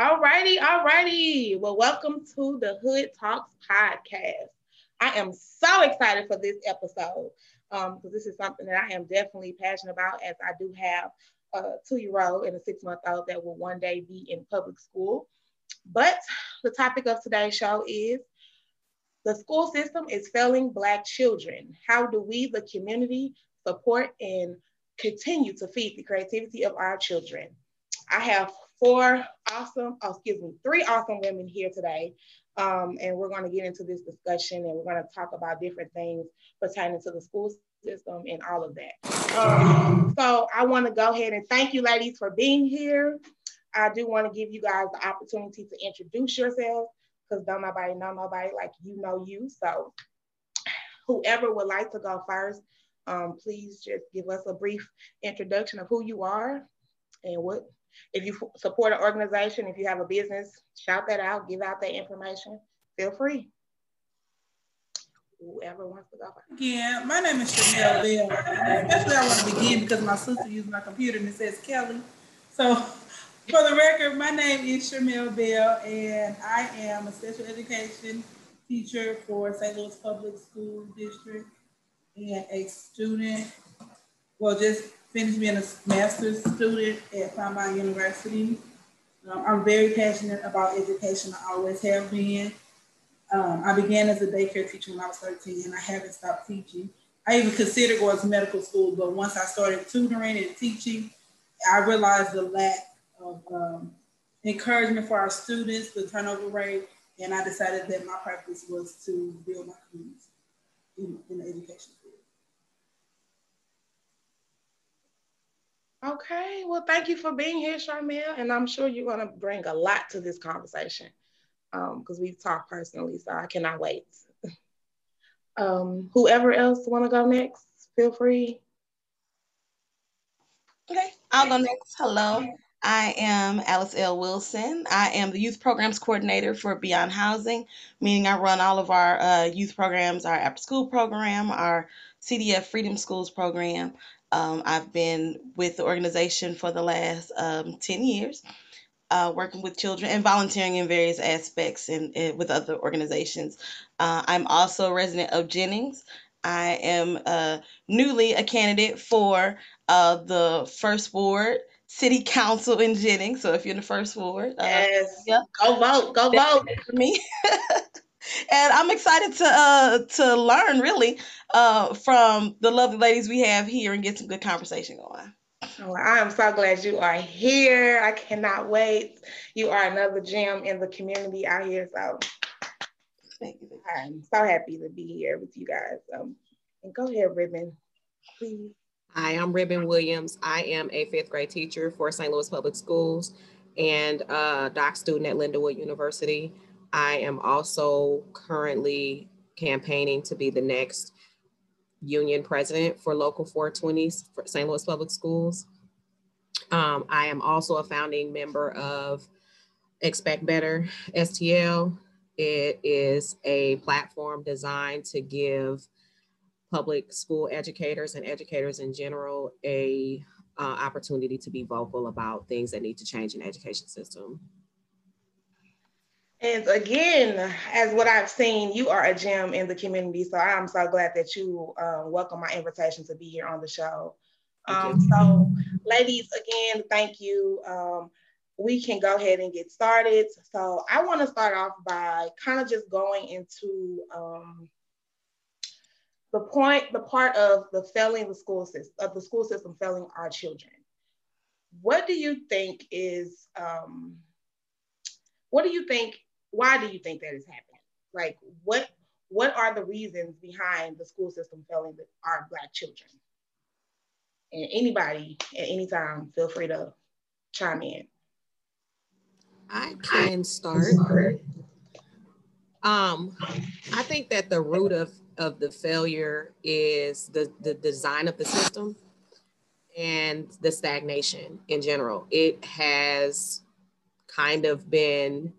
All righty, all righty. Well, welcome to the Hood Talks podcast. I am so excited for this episode because um, this is something that I am definitely passionate about as I do have a two-year-old and a six-month-old that will one day be in public school. But the topic of today's show is the school system is failing Black children. How do we, the community, support and continue to feed the creativity of our children? I have four awesome, oh, excuse me, three awesome women here today. Um, and we're going to get into this discussion and we're going to talk about different things pertaining to the school system and all of that. Um, so I want to go ahead and thank you, ladies, for being here. I do want to give you guys the opportunity to introduce yourselves because don't nobody know nobody like you know you. So whoever would like to go first, um, please just give us a brief introduction of who you are and what if you support an organization, if you have a business, shout that out, give out that information. Feel free. Whoever wants to go. Yeah, my name is Chanel Bell. Especially I want to begin because my sister used my computer and it says Kelly. So for the record, my name is Shamel Bell and I am a special education teacher for St. Louis Public School District and a student, well, just finished being a master's student at Fontbonne University. Um, I'm very passionate about education. I always have been. Um, I began as a daycare teacher when I was 13 and I haven't stopped teaching. I even considered going to medical school, but once I started tutoring and teaching, I realized the lack of um, encouragement for our students, the turnover rate, and I decided that my purpose was to build my community in, in education Okay, well, thank you for being here, Charmel. And I'm sure you're going to bring a lot to this conversation because um, we've talked personally, so I cannot wait. um, whoever else want to go next, feel free. Okay, I'll go next. Hello, I am Alice L. Wilson. I am the youth programs coordinator for Beyond Housing, meaning I run all of our uh, youth programs, our after school program, our CDF Freedom Schools program, um, I've been with the organization for the last um, 10 years, uh, working with children and volunteering in various aspects and, with other organizations. Uh, I'm also a resident of Jennings. I am uh, newly a candidate for uh, the first ward city council in Jennings. So if you're in the first ward, uh, yes, yeah, go vote, go vote for me. and I'm excited to uh to learn really uh from the lovely ladies we have here and get some good conversation going. Oh, I am so glad you are here. I cannot wait. You are another gem in the community out here. So thank you. I'm so happy to be here with you guys. Um, and go ahead, Ribbon, please. Hi, I'm Ribbon Williams. I am a fifth grade teacher for St. Louis Public Schools and a doc student at Lindenwood University. I am also currently campaigning to be the next union president for Local 420s for St. Louis Public Schools. Um, I am also a founding member of Expect Better STL. It is a platform designed to give public school educators and educators in general a uh, opportunity to be vocal about things that need to change in the education system. And again, as what I've seen, you are a gem in the community. So I'm so glad that you uh, welcome my invitation to be here on the show. Um, so, ladies, again, thank you. Um, we can go ahead and get started. So, I want to start off by kind of just going into um, the point, the part of the failing the school system, of the school system failing our children. What do you think is, um, what do you think why do you think that is happening? Like what what are the reasons behind the school system failing our black children? And anybody at any time, feel free to chime in. I can start. Um, I think that the root of, of the failure is the, the design of the system and the stagnation in general. It has kind of been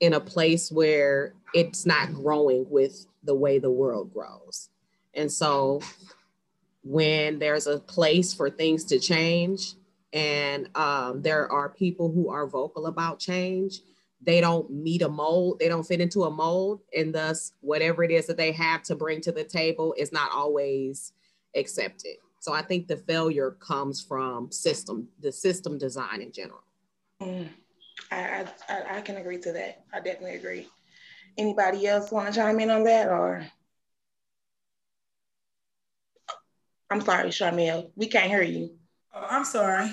in a place where it's not growing with the way the world grows. And so when there's a place for things to change, and um, there are people who are vocal about change they don't meet a mold they don't fit into a mold and thus whatever it is that they have to bring to the table is not always accepted. So i think the failure comes from system the system design in general. Mm, I, I i can agree to that i definitely agree anybody else want to chime in on that or i'm sorry Charmel, we can't hear you oh, i'm sorry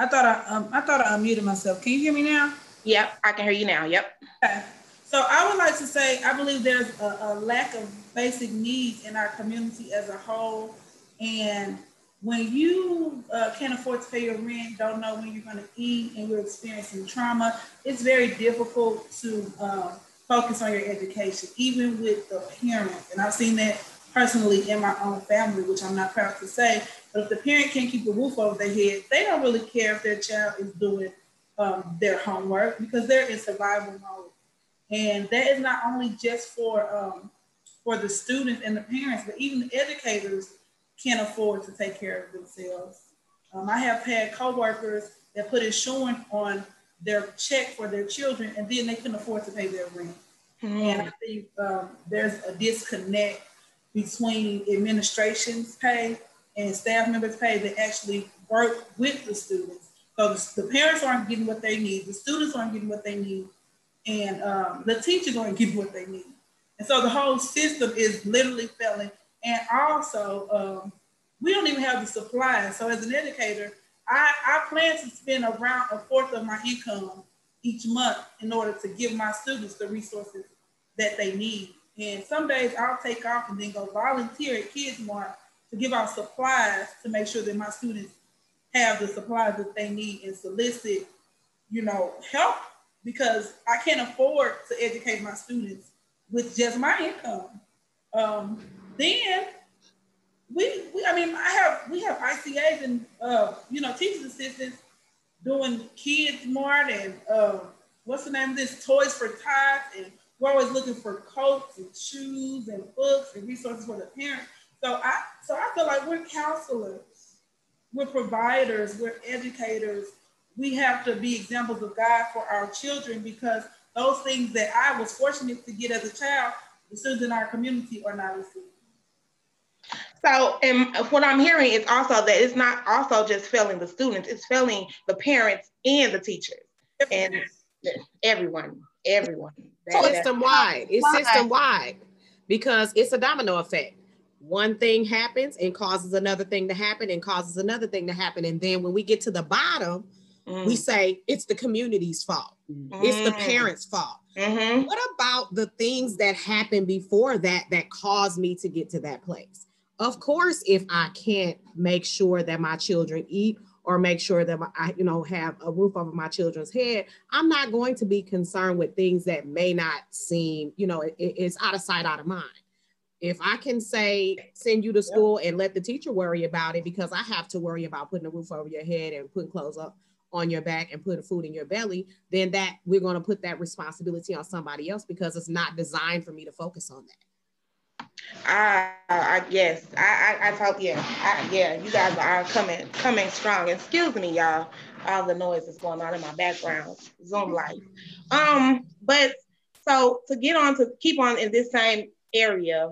I thought I um, I thought I unmuted myself. Can you hear me now? Yep, I can hear you now. Yep. Okay. So I would like to say I believe there's a, a lack of basic needs in our community as a whole, and when you uh, can't afford to pay your rent, don't know when you're going to eat, and you're experiencing trauma, it's very difficult to uh, focus on your education, even with the parents. And I've seen that personally in my own family, which I'm not proud to say. But if the parent can't keep the roof over their head, they don't really care if their child is doing um, their homework because they're in survival mode. And that is not only just for um, for the students and the parents, but even the educators can't afford to take care of themselves. Um, I have had coworkers that put insurance on their check for their children, and then they couldn't afford to pay their rent. Mm. And I think um, there's a disconnect between administration's pay and staff members' pay that actually work with the students. So the, the parents aren't getting what they need, the students aren't getting what they need, and um, the teachers aren't getting what they need. And so the whole system is literally failing. And also, um, we don't even have the supplies. So as an educator, I, I plan to spend around a fourth of my income each month in order to give my students the resources that they need. And some days I'll take off and then go volunteer at KidSmart to give out supplies to make sure that my students have the supplies that they need and solicit, you know, help because I can't afford to educate my students with just my income. Um, then we, we, I mean, I have we have ICAs and uh, you know teachers assistants doing KidSmart and uh, what's the name of this Toys for Tots and we're always looking for coats and shoes and books and resources for the parents. So I so I feel like we're counselors, we're providers, we're educators. We have to be examples of God for our children because those things that I was fortunate to get as a child, the students in our community are not receiving. So, and what I'm hearing is also that it's not also just failing the students, it's failing the parents and the teachers and everyone, everyone. System wide. It's system wide because it's a domino effect. One thing happens and causes another thing to happen and causes another thing to happen. And then when we get to the bottom, mm. we say it's the community's fault. Mm. It's the mm. parents' fault. Mm-hmm. What about the things that happened before that that caused me to get to that place? Of course, if I can't make sure that my children eat or make sure that I, you know, have a roof over my children's head, I'm not going to be concerned with things that may not seem, you know, it, it's out of sight, out of mind. If I can say, send you to school and let the teacher worry about it because I have to worry about putting a roof over your head and putting clothes up on your back and putting food in your belly, then that we're going to put that responsibility on somebody else because it's not designed for me to focus on that. I, I yes, I, I, I thought, yeah, I, yeah, you guys are coming, coming strong. Excuse me, y'all. All the noise that's going on in my background, Zoom life. Um, but so to get on to keep on in this same area.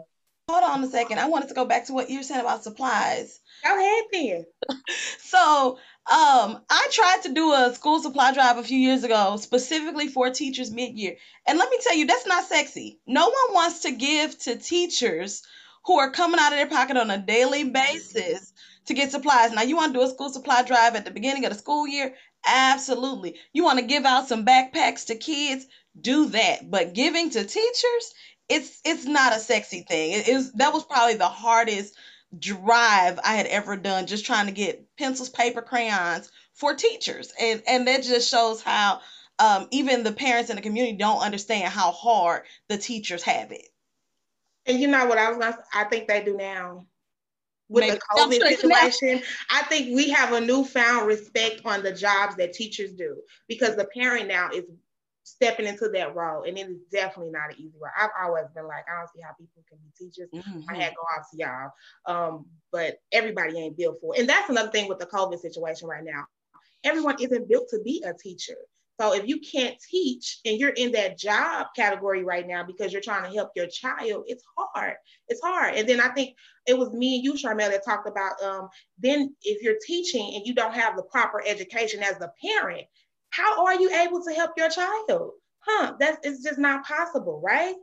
Hold on a second. I wanted to go back to what you were saying about supplies. Go ahead then. so um, I tried to do a school supply drive a few years ago, specifically for teachers mid-year. And let me tell you, that's not sexy. No one wants to give to teachers who are coming out of their pocket on a daily basis to get supplies. Now, you want to do a school supply drive at the beginning of the school year? Absolutely. You want to give out some backpacks to kids? Do that. But giving to teachers, it's it's not a sexy thing. It is that was probably the hardest drive I had ever done just trying to get pencils, paper, crayons for teachers. And and that just shows how um, even the parents in the community don't understand how hard the teachers have it. And you know what I was gonna I think they do now. With Maybe. the COVID situation, I think we have a newfound respect on the jobs that teachers do because the parent now is stepping into that role. And it is definitely not an easy role. I've always been like, I don't see how people can be teachers. Mm-hmm. I had go off to y'all. Um, but everybody ain't built for it. And that's another thing with the COVID situation right now. Everyone isn't built to be a teacher. So if you can't teach and you're in that job category right now because you're trying to help your child, it's hard. It's hard. And then I think it was me and you, Charmel, that talked about um, then if you're teaching and you don't have the proper education as the parent, how are you able to help your child? Huh? That's it's just not possible, right?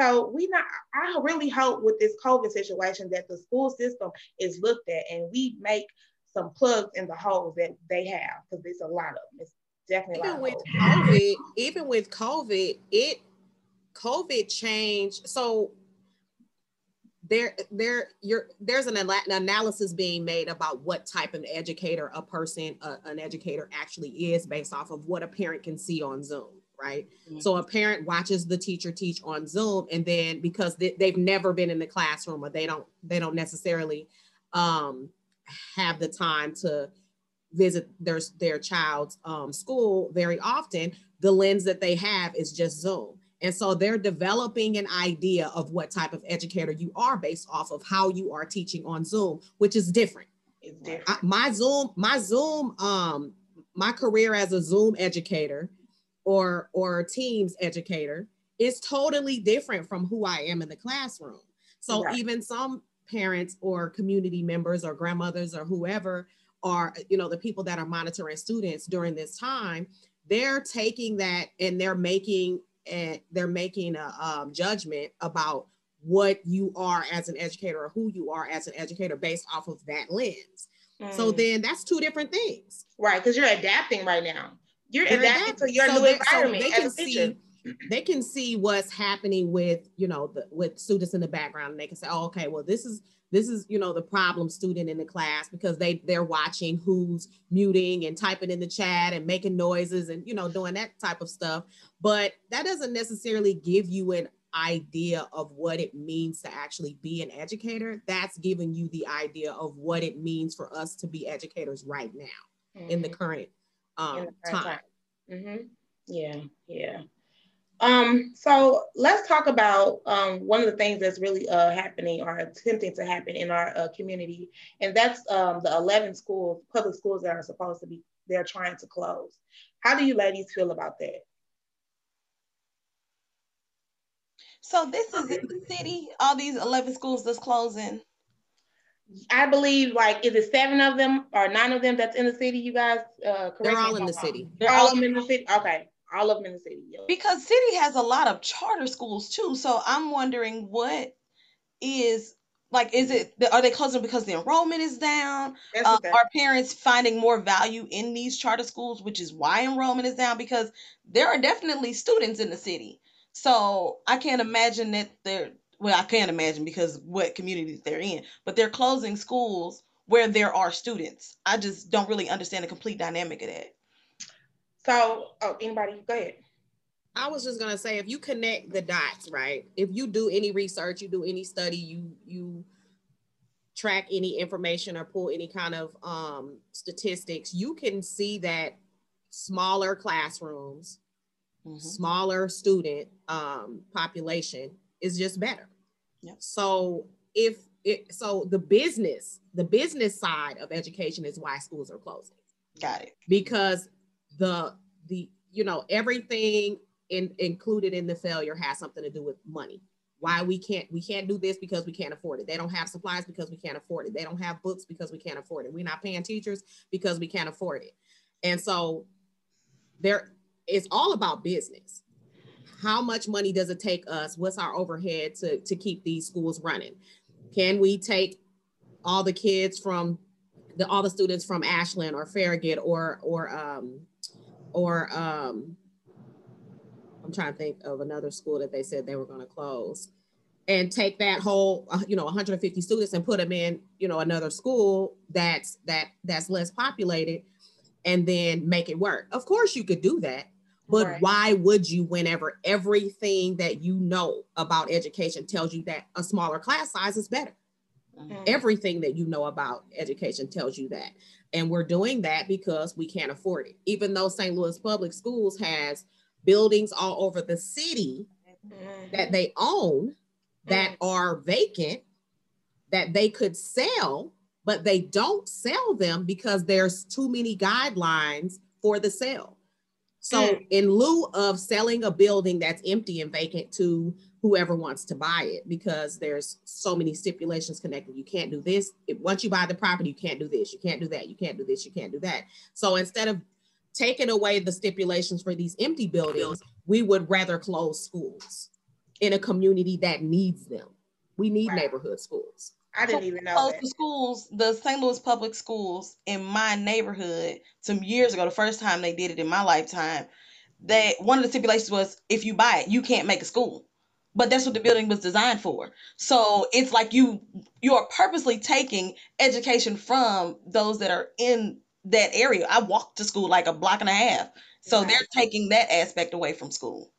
So we not. I really hope with this COVID situation that the school system is looked at and we make some plugs in the holes that they have because there's a lot of them. It's definitely even with COVID. Even with COVID, it COVID changed. So there there you're there's an, an analysis being made about what type of educator a person uh, an educator actually is based off of what a parent can see on zoom right mm-hmm. so a parent watches the teacher teach on zoom and then because they, they've never been in the classroom or they don't they don't necessarily um, have the time to visit their their child's um, school very often the lens that they have is just zoom and so they're developing an idea of what type of educator you are based off of how you are teaching on Zoom, which is different. It's different. I, my Zoom, my Zoom, um, my career as a Zoom educator or or Teams educator is totally different from who I am in the classroom. So right. even some parents or community members or grandmothers or whoever are, you know, the people that are monitoring students during this time, they're taking that and they're making and they're making a um, judgment about what you are as an educator or who you are as an educator based off of that lens. Mm. So then that's two different things. Right, because you're adapting right now. You're adapting, adapting, to your so new environment so they can see, They can see what's happening with, you know, the, with students in the background and they can say, oh, okay, well, this is this is you know the problem student in the class because they they're watching who's muting and typing in the chat and making noises and you know doing that type of stuff but that doesn't necessarily give you an idea of what it means to actually be an educator that's giving you the idea of what it means for us to be educators right now mm-hmm. in the mm-hmm. current um, in the current time, time. Mm-hmm. yeah yeah um, so let's talk about um, one of the things that's really uh, happening or attempting to happen in our uh, community, and that's um, the 11 schools, public schools that are supposed to be, they're trying to close. How do you ladies feel about that? So this is in the city, all these 11 schools that's closing. I believe like is it seven of them or nine of them that's in the city? You guys, uh, they're all in the city. They're all in the city. Okay, all of them in the city. Yep. Because city has a lot of charter schools too. So I'm wondering what is like is it are they closing because the enrollment is down uh, are parents finding more value in these charter schools which is why enrollment is down because there are definitely students in the city so i can't imagine that they're well i can't imagine because what communities they're in but they're closing schools where there are students i just don't really understand the complete dynamic of that so, oh, anybody, go ahead. I was just gonna say, if you connect the dots, right? If you do any research, you do any study, you you track any information or pull any kind of um, statistics, you can see that smaller classrooms, mm-hmm. smaller student um, population is just better. Yep. So if it, so the business, the business side of education is why schools are closing. Got it. Because the the you know everything in, included in the failure has something to do with money. Why we can't we can't do this because we can't afford it. They don't have supplies because we can't afford it. They don't have books because we can't afford it. We're not paying teachers because we can't afford it. And so there it's all about business. How much money does it take us? What's our overhead to to keep these schools running? Can we take all the kids from the all the students from ashland or farragut or or um or um, I'm trying to think of another school that they said they were going to close and take that whole uh, you know 150 students and put them in you know another school that's that that's less populated and then make it work of course you could do that but right. why would you whenever everything that you know about education tells you that a smaller class size is better mm-hmm. everything that you know about education tells you that and we're doing that because we can't afford it. Even though St. Louis Public Schools has buildings all over the city Mhm. that they own that are vacant that they could sell, but they don't sell them because there's too many guidelines for the sale. So, Mm. in lieu of selling a building that's empty and vacant to whoever wants to buy it, because there's so many stipulations connected, you can't do this. If, once you buy the property, you can't do this, you can't do that, you can't do this, you can't do that. So, instead of taking away the stipulations for these empty buildings, we would rather close schools in a community that needs them. We need Wow. neighborhood schools. I didn't even know Close that. the schools, the St. Louis public schools in my neighborhood some years ago, the first time they did it in my lifetime, that one of the stipulations was if you buy it, you can't make a school. But that's what the building was designed for. So it's like you you are purposely taking education from those that are in that area. I walked to school like a block and a half. So Right. they're taking that aspect away from school.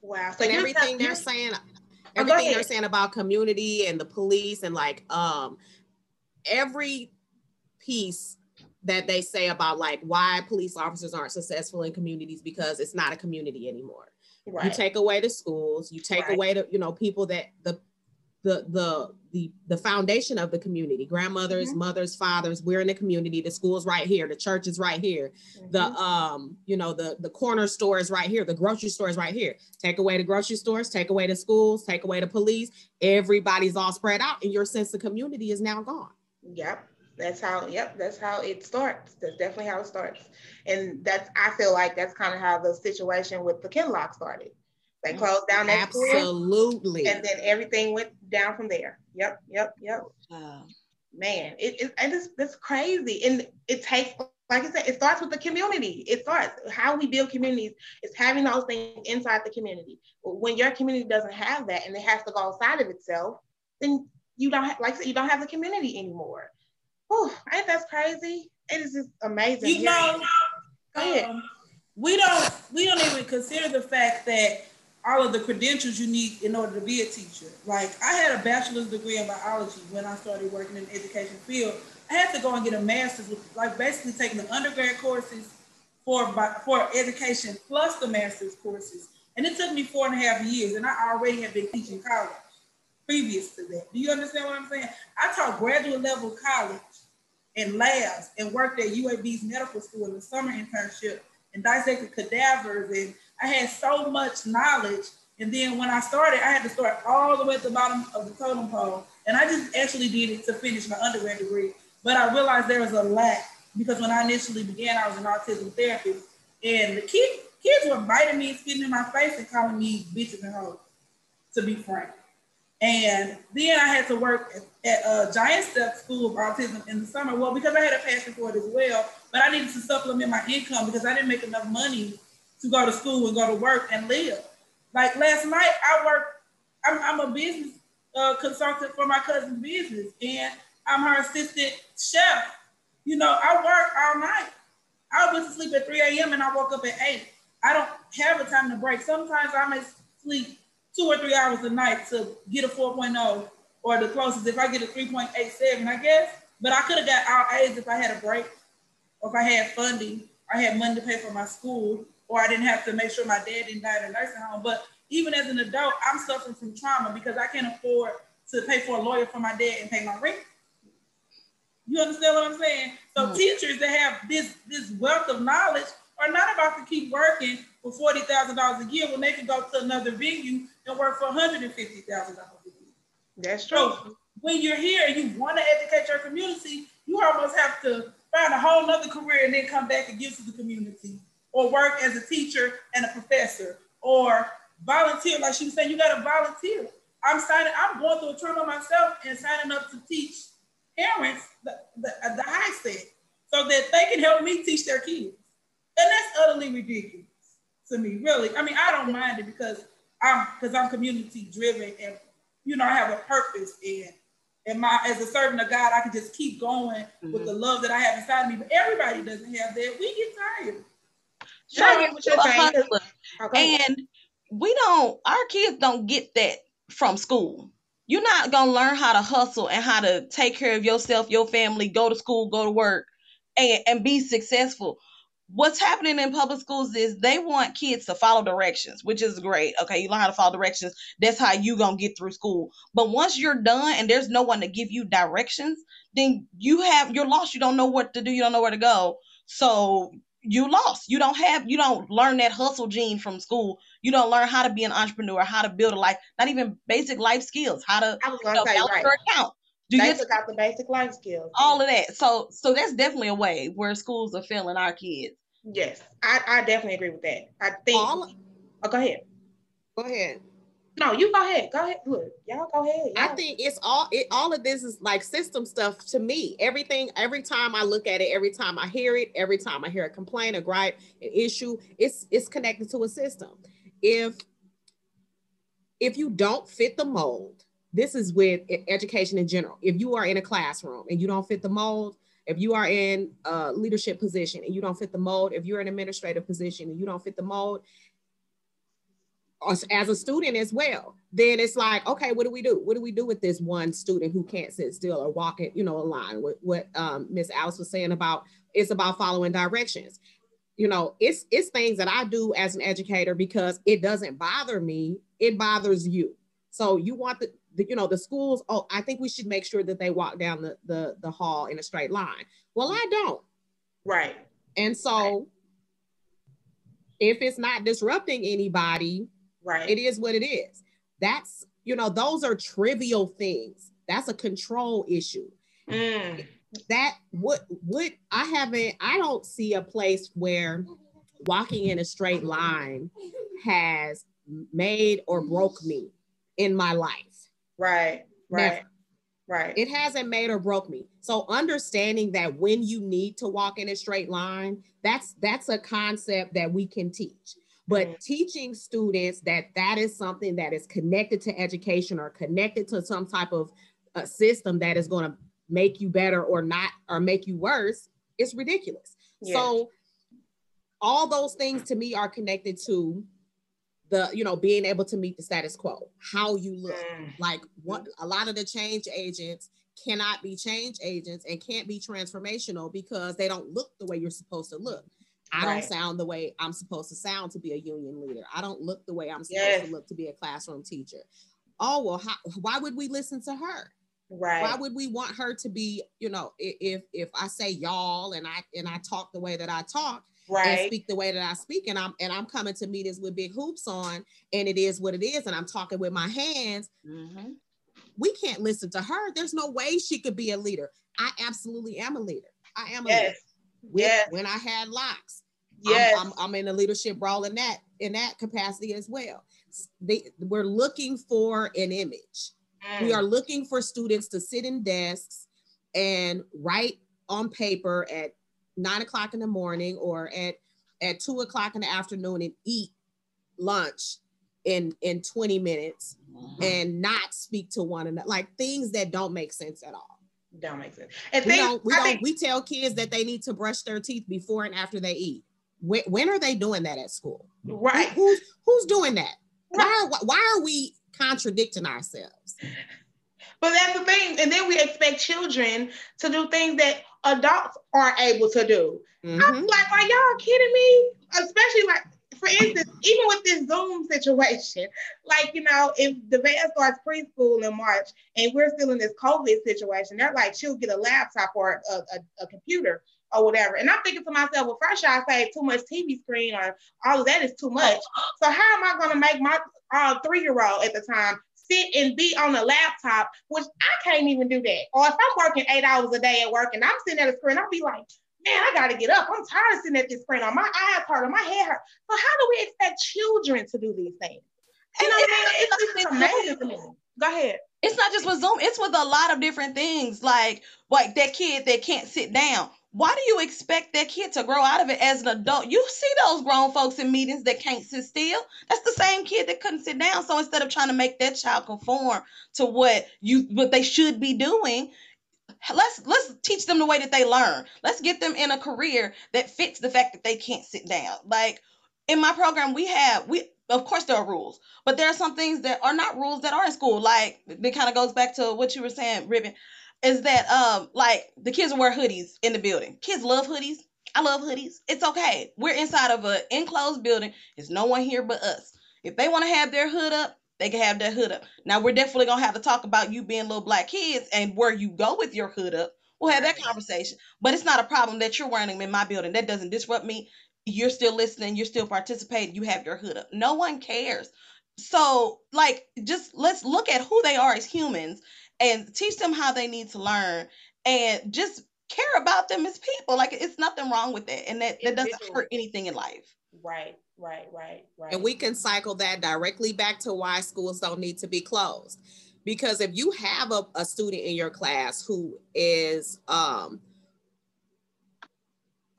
Wow. So and everything they're you're- saying Oh, everything they're saying about community and the police and like um every piece that they say about like why police officers aren't successful in communities because it's not a community anymore you take away the schools you take Right. away the you know people that the the the the the foundation of the community grandmothers Mhm. mothers fathers we're in the community the schools right here the church is right here the Mhm. um you know the the corner store is right here the grocery store is right here take away the grocery stores take away the schools take away the police everybody's all spread out and your sense of community is now gone Yep. That's how, yep, that's how it starts. That's definitely how it starts. And that's, I feel like that's kind of how the situation with the Kinloch started. They closed down that school absolutely and then everything went down from there. Yep, yep, yep. Uh, Man, it, it and it's, it's crazy. And it takes, like I said, it starts with the community. It starts how we build communities is having those things inside the community. When your community doesn't have that and it has to go outside of itself, then you don't have, like I said, you don't have the community anymore. Oh, ain't that crazy? It is just amazing. You know, um, we don't we don't even consider the fact that all of the credentials you need in order to be a teacher. Like I had a bachelor's degree in biology when I started working in the education field. I had to go and get a master's, with, like basically taking the undergrad courses for for education plus the master's courses, and it took me four and a half years, and I already had been teaching college previous to that. Do you understand what I'm saying? I taught graduate level college and labs and worked at UAB's medical school in the summer internship and dissected cadavers and I had so much knowledge. And then when I started, I had to start all the way at the bottom of the totem pole. And I just actually did it to finish my undergrad degree. But I realized there was a lack because when I initially began, I was an autism therapist. And the kid, kids were biting me spitting in my face and calling me bitches and hoes, to be frank. And then I had to work at, at uh, Giant Step School of Autism in the summer. Well, because I had a passion for it as well, but I needed to supplement my income because I didn't make enough money to go to school and go to work and live. Like last night, I worked. I'm, I'm a business uh, consultant for my cousin's business, and I'm her assistant chef. You know, I work all night. I went to sleep at 3 a.m. and I woke up at 8. I don't have a time to break. Sometimes I may sleep two or three hours a night to get a 4.0 or the closest if I get a 3.87, I guess. But I could have got all A's if I had a break or if I had funding. I had money to pay for my school or I didn't have to make sure my dad didn't die in a nursing home. But even as an adult, I'm suffering from trauma because I can't afford to pay for a lawyer for my dad and pay my rent. You understand what I'm saying? So Mhm. teachers that have this this wealth of knowledge are not about to keep working for forty thousand dollars a year when they can go to another venue and work for one hundred and fifty thousand dollars. That's true. So when you're here and you want to educate your community, you almost have to find a whole nother career and then come back and give to the community, or work as a teacher and a professor, or volunteer. Like she was saying, you got to volunteer. I'm signing. I'm going through a trauma myself and signing up to teach parents the, the, uh, the high set so that they can help me teach their kids. And that's utterly ridiculous to me, really. I mean, I don't mind it because I'm because I'm community driven and you know I have a purpose and and my as a servant of God, I can just keep going with mm-hmm. the love that I have inside of me. But everybody doesn't have that. We get tired. Sure, I get what you're a saying. hustler. Okay. And we don't, our kids don't get that from school. You're not going to learn how to hustle and how to take care of yourself, your family, go to school, go to work, and, and be successful what's happening in public schools is they want kids to follow directions, which is great. Okay, you learn how to follow directions. That's how you gonna get through school. But once you're done and there's no one to give you directions, then you have you're lost. You don't know what to do. You don't know where to go. So you lost. You don't have you don't learn that hustle gene from school. You don't learn how to be an entrepreneur, how to build a life, not even basic life skills, how to I was gonna know, say right. your account. Do They you took out the basic life skills. all of that? So so that's definitely a way where schools are failing our kids. Yes, I, I definitely agree with that. I think. All- oh, go ahead. Go ahead. No, you go ahead. Go ahead. Look, y'all go ahead. I Y'all- think it's all it all of this is like system stuff to me. Everything, every time I look at it, every time I hear it, every time I hear a complaint, a gripe, an issue, it's it's connected to a system. If if you don't fit the mold, this is with education in general. If you are in a classroom and you don't fit the mold, if you are in a leadership position and you don't fit the mold, if you're in an administrative position and you don't fit the mold, as, as a student as well, then it's like, okay, what do we do? What do we do with this one student who can't sit still or walk it, you know, a line? What what um, Miss Alice was saying about it's about following directions. You know, it's it's things that I do as an educator because it doesn't bother me, it bothers you. So you want the, the you know the schools. Oh, I think we should make sure that they walk down the the the hall in a straight line. Well, I don't. right. And so if it's not disrupting anybody, Right. it is what it is. That's, you know, those are trivial things. That's a control issue. Mm, That what what I haven't I don't see a place where walking in a straight line has made or broke me in my life. Right. Right. Never. Right. It hasn't made or broke me. So understanding that when you need to walk in a straight line, that's that's a concept that we can teach. But Mhm. teaching students that that is something that is connected to education or connected to some type of uh, system that is going to make you better or not or make you worse, it's ridiculous. Yes. So all those things to me are connected to the you know being able to meet the status quo, how you look Mm, like what a lot of the change agents cannot be change agents and can't be transformational because they don't look the way you're supposed to look. I Right. don't sound the way I'm supposed to sound to be a union leader. I don't look the way I'm supposed Yes. to look to be a classroom teacher. Oh well, how, why would we listen to her? Right. Why would we want her to be, you know, if if I say y'all and I and I talk the way that I talk, right. and speak the way that I speak, and I'm and I'm coming to meetings with big hoops on, and it is what it is, and I'm talking with my hands. Mhm. We can't listen to her. There's no way she could be a leader. I absolutely am a leader. I am a Yes. leader. When, Yes. when I had locks, Yes. I'm, I'm, I'm in a leadership role in that in that capacity as well. They, we're looking for an image. We Mm, are looking for students to sit in desks and write on paper at nine o'clock in the morning or at at two o'clock in the afternoon and eat lunch in in 20 minutes Mhm. and not speak to one another like things that don't make sense at all don't make sense. And we things, don't we don't think, we tell kids that they need to brush their teeth before and after they eat when, when are they doing that at school Who- right. who's who's doing that why are, why are we contradicting ourselves But that's the thing. And then we expect children to do things that adults aren't able to do. Mhm. I'm like, are y'all kidding me? Especially like, for instance, even with this Zoom situation, like, you know, if the van starts preschool in March and we're still in this COVID situation, they're like, she'll get a laptop or a, a, a computer or whatever. And I'm thinking to myself, well, first y'all say too much TV screen or all of that is too much. So how am I going to make my uh, three-year-old at the time sit and be on a laptop, which I can't even do that. Or if I'm working eight hours a day at work and I'm sitting at a screen, I'll be like, man, I gotta get up. I'm tired of sitting at this screen. Or my eyes hurt, or my head hurt. So how do we expect children to do these things? You know what I mean? It's, it's amazing to me. Go ahead. It's not just with Zoom, it's with a lot of different things. Like, like that kid that can't sit down. Why do you expect that kid to grow out of it as an adult? You see those grown folks in meetings that can't sit still. That's the same kid that couldn't sit down. So instead of trying to make that child conform to what you what they should be doing, let's let's teach them the way that they learn. Let's get them in a career that fits the fact that they can't sit down. Like in my program, we have we of course there are rules, but there are some things that are not rules that are in school. Like it kind of goes back to what you were saying, Ribbon, is that um like the kids wear hoodies in the building. Kids love hoodies. I love hoodies. It's okay. We're inside of an enclosed building. There's no one here but us. If they want to have their hood up, they can have their hood up. Now we're definitely gonna have to talk about you being little black kids and where you go with your hood up. We'll have that conversation. But it's not a problem that you're wearing them in my building. That doesn't disrupt me. You're still listening. You're still participating. You have your hood up. No one cares. So, like, just let's look at who they are as humans and teach them how they need to learn and just care about them as people. Like, it's nothing wrong with that. And that, that doesn't hurt anything in life. Right, right, right, right. And we can cycle that directly back to why schools don't need to be closed. Because if you have a, a student in your class who is um,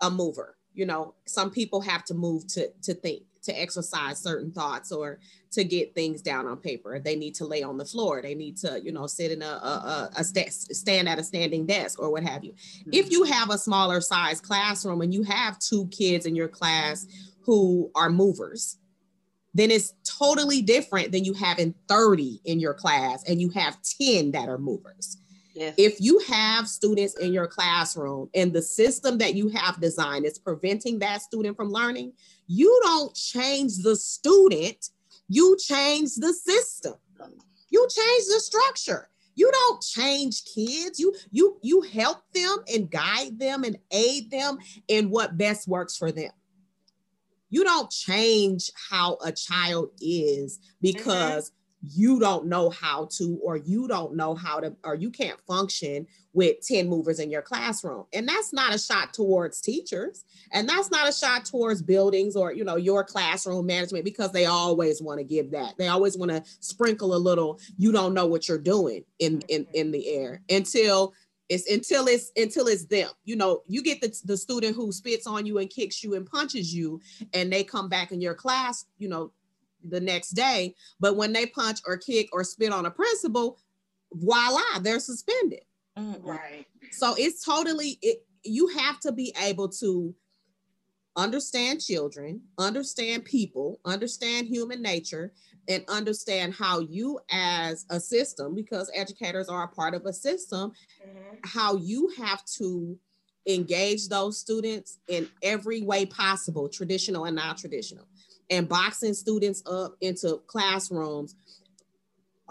a mover, you know, some people have to move to, to think, to exercise certain thoughts or to get things down on paper. They need to lay on the floor. They need to, you know, sit in a, a, a st- stand at a standing desk or what have you. Mm-hmm. If you have a smaller size classroom and you have two kids in your class who are movers, then it's totally different than you having 30 in your class and you have 10 that are movers. Yes. If you have students in your classroom and the system that you have designed is preventing that student from learning, you don't change the student, you change the system. You change the structure. You don't change kids. You you you help them and guide them and aid them in what best works for them you don't change how a child is because mm-hmm. You don't know how to or you don't know how to or you can't function with 10 movers in your classroom. And that's not a shot towards teachers. And that's not a shot towards buildings or you know your classroom management because they always want to give that. They always want to sprinkle a little you don't know what you're doing in in in the air until it's until it's until it's them. You know, you get the, the student who spits on you and kicks you and punches you, and they come back in your class, you know, the next day. But when they punch or kick or spit on a principal, voila, they're suspended. Mm-hmm. Right. So it's totally it. You have to be able to understand children, understand people, understand human nature, and understand how you as a system because educators are a part of a system mm-hmm. how you have to engage those students in every way possible traditional and non-traditional and boxing students up into classrooms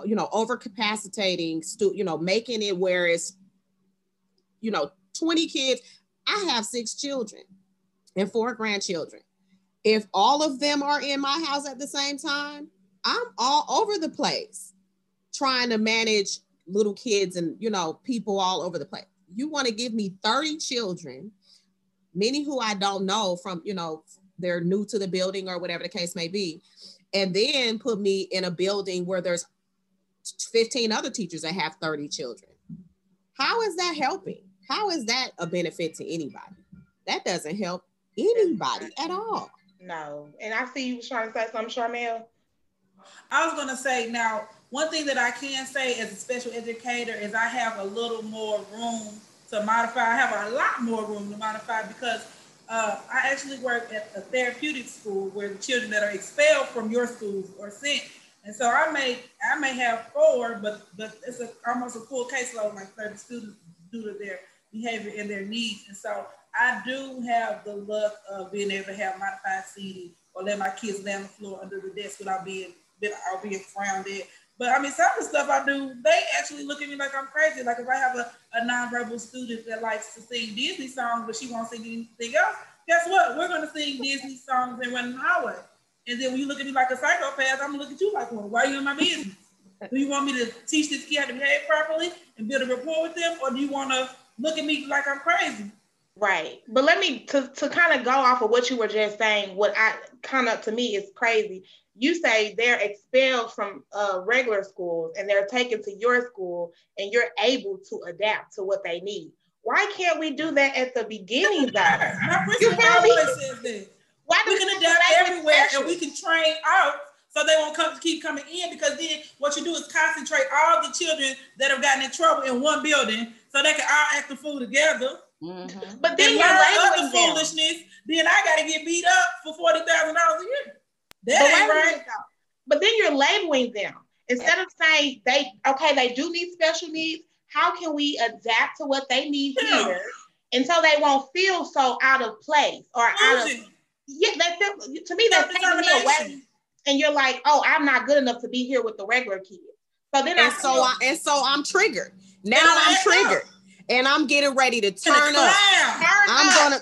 you know overcapacitating stu- you know making it where it's you know 20 kids i have six children and four grandchildren if all of them are in my house at the same time I'm all over the place trying to manage little kids and you know people all over the place. You want to give me 30 children, many who I don't know from, you know, they're new to the building or whatever the case may be, and then put me in a building where there's 15 other teachers that have 30 children. How is that helping? How is that a benefit to anybody? That doesn't help anybody at all. No. And I see you was trying to say something, Charmel. I was going to say now, one thing that I can say as a special educator is I have a little more room to modify. I have a lot more room to modify because uh, I actually work at a therapeutic school where the children that are expelled from your schools are sent. And so I may I may have four, but but it's a, almost a full caseload, like 30 students due to their behavior and their needs. And so I do have the luck of being able to have modified seating or let my kids lay on the floor under the desk without being are being frowned at. But I mean, some of the stuff I do, they actually look at me like I'm crazy. Like if I have a, a nonverbal student that likes to sing Disney songs, but she won't sing anything else, guess what? We're gonna sing Disney songs and run the. And then when you look at me like a psychopath, I'm gonna look at you like one. Why are you in my business? do you want me to teach this kid how to behave properly and build a rapport with them, or do you want to look at me like I'm crazy? Right. But let me to, to kind of go off of what you were just saying, what I kind of to me is crazy you say they're expelled from uh, regular schools and they're taken to your school and you're able to adapt to what they need. Why can't we do that at the beginning, though? My principal always says that. Why we can adapt everywhere and we can train out so they won't come keep coming in because then what you do is concentrate all the children that have gotten in trouble in one building so they can all act the fool together. Mm-hmm. But then you're labeling foolishness. Then I got to get beat up for forty thousand dollars a year. That but ain't right. But then you're labeling them instead of saying they okay, they do need special needs. How can we adapt to what they need yeah. here and so they won't feel so out of place or out of yeah. That to me that's taking me away, and you're like, oh, I'm not good enough to be here with the regular kids. So then and I so I, and so I'm triggered. Now I'm triggered, up. And I'm getting ready to turn up. I'm gonna.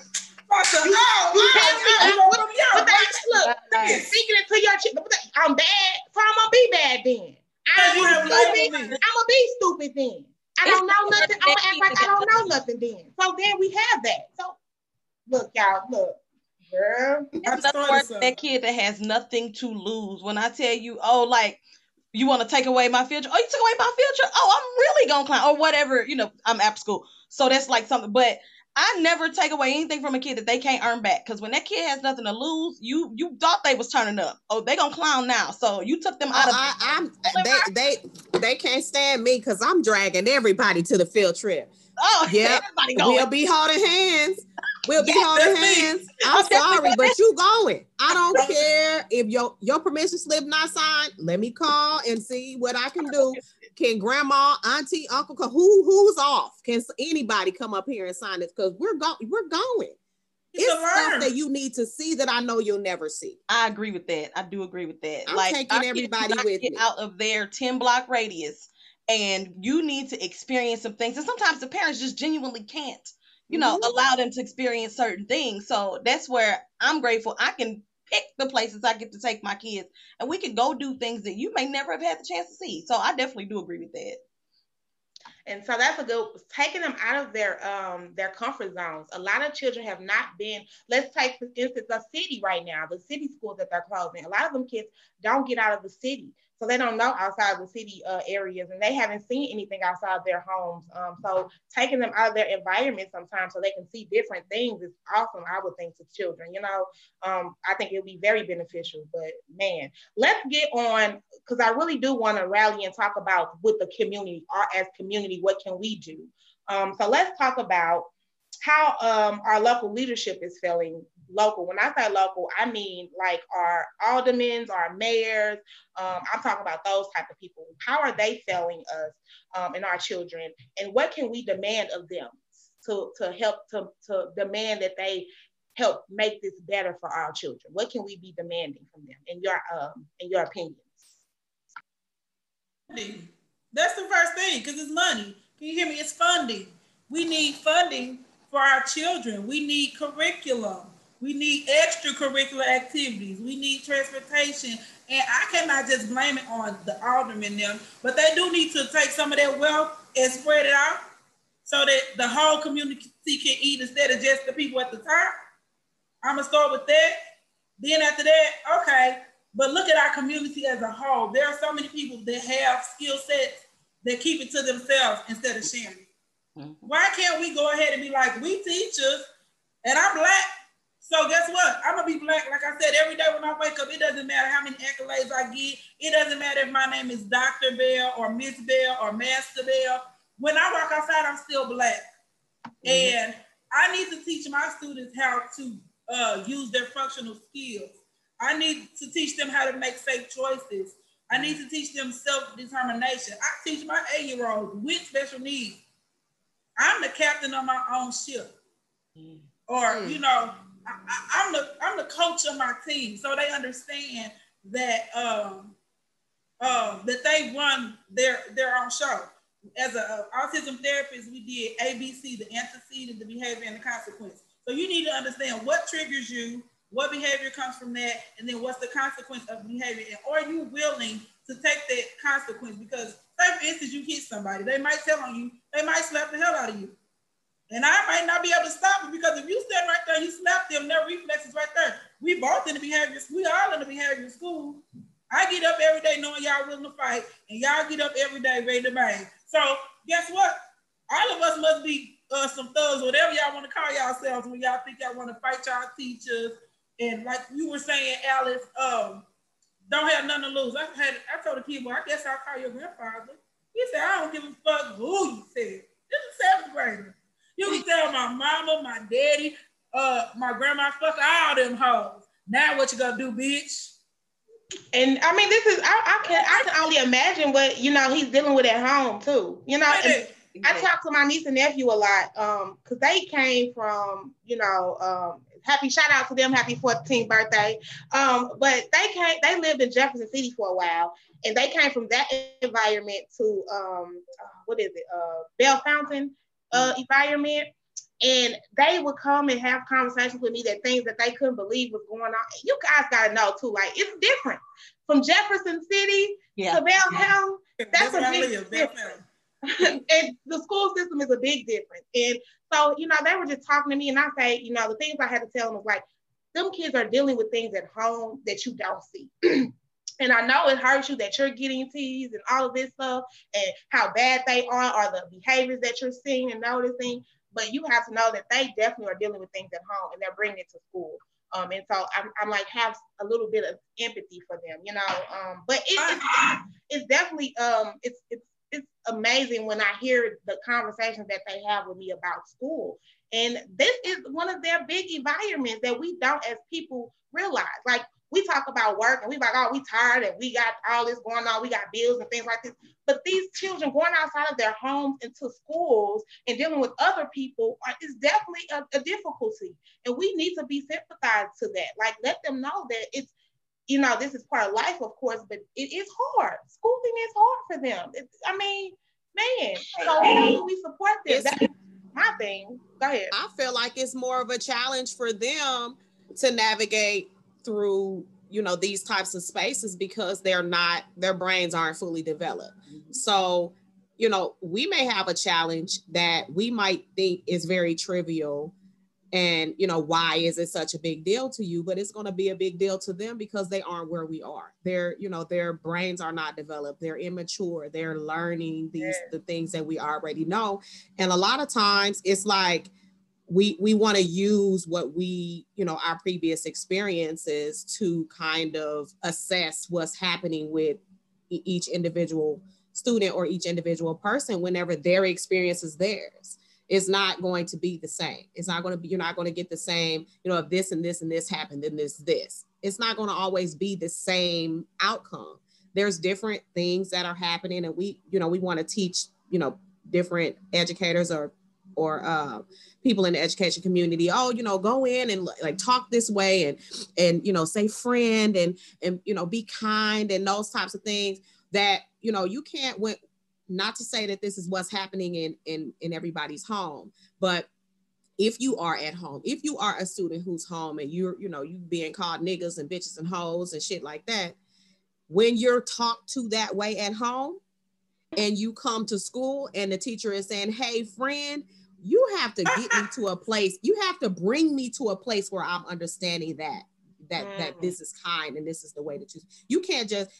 Speaking into your chick, I'm bad, so I'm gonna be bad then. I'm gonna be stupid then. I don't know nothing. I'm gonna act like I don't know nothing then. So then we have that. So look, y'all, look. Girl, that kid that has nothing to lose. When I tell you, oh, like you want to take away my future? Oh, you took away my future? Oh, I'm really gonna climb or whatever. You know, I'm after school, so that's like something. But I never take away anything from a kid that they can't earn back. Because when that kid has nothing to lose, you you thought they was turning up. Oh, they gonna clown now. So you took them out oh, of. I, am they they they can't stand me because I'm dragging everybody to the field trip. Oh, yeah. We'll be holding hands. We'll be holding hands. I'm sorry, but you going. I don't care if your your permission slip not signed. Let me call and see what I can do can grandma, auntie, uncle, who who's off? Can anybody come up here and sign this? Because we're going, we're going. It's, it's stuff that you need to see that I know you'll never see. I agree with that. I do agree with that. I'm like taking everybody with me out of their 10 block radius and you need to experience some things. And sometimes the parents just genuinely can't, you know, mm-hmm. allow them to experience certain things. So that's where I'm grateful I can pick the places I get to take my kids, and we can go do things that you may never have had the chance to see. So I definitely do agree with that. And so that's a good taking them out of their um their comfort zones. A lot of children have not been. Let's take for instance a city right now, the city schools that they're closing. A lot of them kids don't get out of the city. So they don't know outside the city uh, areas and they haven't seen anything outside their homes. Um, so taking them out of their environment sometimes so they can see different things is awesome, I would think, to children. You know, um, I think it would be very beneficial. But man, let's get on because I really do want to rally and talk about with the community, our as community, what can we do? Um, so let's talk about how um, our local leadership is feeling local. When I say local, I mean like our aldermen, our mayors. Um, I'm talking about those type of people. How are they failing us um, and our children? And what can we demand of them to, to help to, to demand that they help make this better for our children? What can we be demanding from them in your um, in your opinions? That's the first thing because it's money. Can you hear me? It's funding. We need funding for our children. We need curriculum. We need extracurricular activities. We need transportation. And I cannot just blame it on the aldermen them, but they do need to take some of that wealth and spread it out so that the whole community can eat instead of just the people at the top. I'm gonna start with that. Then after that, okay, but look at our community as a whole. There are so many people that have skill sets that keep it to themselves instead of sharing. Mm-hmm. Why can't we go ahead and be like, we teachers, and I'm black, so guess what? I'm gonna be black. Like I said, every day when I wake up, it doesn't matter how many accolades I get. It doesn't matter if my name is Dr. Bell or Miss Bell or Master Bell. When I walk outside, I'm still black. Mm-hmm. And I need to teach my students how to uh, use their functional skills. I need to teach them how to make safe choices. I need to teach them self-determination. I teach my eight-year-old with special needs. I'm the captain of my own ship. Mm. Or, mm. you know, I, am the I'm the coach of my team, so they understand that um, uh, that they run their their own show. As an autism therapist, we did ABC, the antecedent, the behavior, and the consequence. So you need to understand what triggers you, what behavior comes from that, and then what's the consequence of behavior, and are you willing to take that consequence? Because say for instance, you hit somebody, they might tell on you, they might slap the hell out of you. And I might not be able to stop it because if you stand right there, you slap them, their reflexes right there. We both in the behavior, we all in the behavior school. I get up every day knowing y'all willing to fight, and y'all get up every day ready to bang. So guess what? All of us must be uh, some thugs, whatever y'all want to call yourselves when y'all think y'all want to fight y'all teachers. And like you were saying, Alice, um, don't have nothing to lose. I had I told the kid, well, I guess I'll call your grandfather. He said, I don't give a fuck who you said. This is seventh grader. You can tell my mama, my daddy, uh, my grandma, fuck all them hoes. Now what you gonna do, bitch? And I mean, this is I, I can I can only imagine what you know he's dealing with at home too. You know, and, I talk to my niece and nephew a lot um because they came from you know um happy shout out to them happy 14th birthday um but they came they lived in Jefferson City for a while and they came from that environment to um uh, what is it uh Bellefontaine uh environment and they would come and have conversations with me that things that they couldn't believe was going on. You guys gotta know too, like it's different from Jefferson City yeah. to Belltown. That's a big difference. and the school system is a big difference. And so, you know, they were just talking to me, and I say, you know, the things I had to tell them was like, them kids are dealing with things at home that you don't see. and I know it hurts you that you're getting teased and all of this stuff, and how bad they are, or the behaviors that you're seeing and noticing. But you have to know that they definitely are dealing with things at home, and they're bringing it to school. Um, and so I'm, I'm like have a little bit of empathy for them, you know. Um, but it, it's, it's definitely um, it's it's it's amazing when I hear the conversations that they have with me about school. And this is one of their big environments that we don't as people realize. Like we talk about work and we're like, oh, we tired and we got all this going on, we got bills and things like this. But these children going outside of their homes into schools and dealing with other people are, is definitely a, a difficulty. And we need to be sympathized to that. Like let them know that it's you know, this is part of life, of course, but it is hard. Schooling is hard for them. It's, I mean, man, so how do we support them? That's my thing. Go ahead. I feel like it's more of a challenge for them to navigate through, you know, these types of spaces because they're not, their brains aren't fully developed. Mm-hmm. So, you know, we may have a challenge that we might think is very trivial and you know why is it such a big deal to you? But it's going to be a big deal to them because they aren't where we are. Their you know their brains are not developed. They're immature. They're learning these the things that we already know. And a lot of times it's like we we want to use what we you know our previous experiences to kind of assess what's happening with each individual student or each individual person whenever their experience is theirs it's not going to be the same. It's not going to be, you're not going to get the same, you know, if this and this and this happened, then this, this. It's not going to always be the same outcome. There's different things that are happening, and we, you know, we want to teach, you know, different educators or or uh, people in the education community oh you know go in and like talk this way and and you know say friend and and you know be kind and those types of things that you know you can't not to say that this is what's happening in in in everybody's home but if you are at home if you are a student who's home and you're you know you being called niggas and bitches and hoes and shit like that when you're talked to that way at home and you come to school and the teacher is saying hey friend you have to get me to a place you have to bring me to a place where i'm understanding that that mm. that this is kind and this is the way to choose you can't just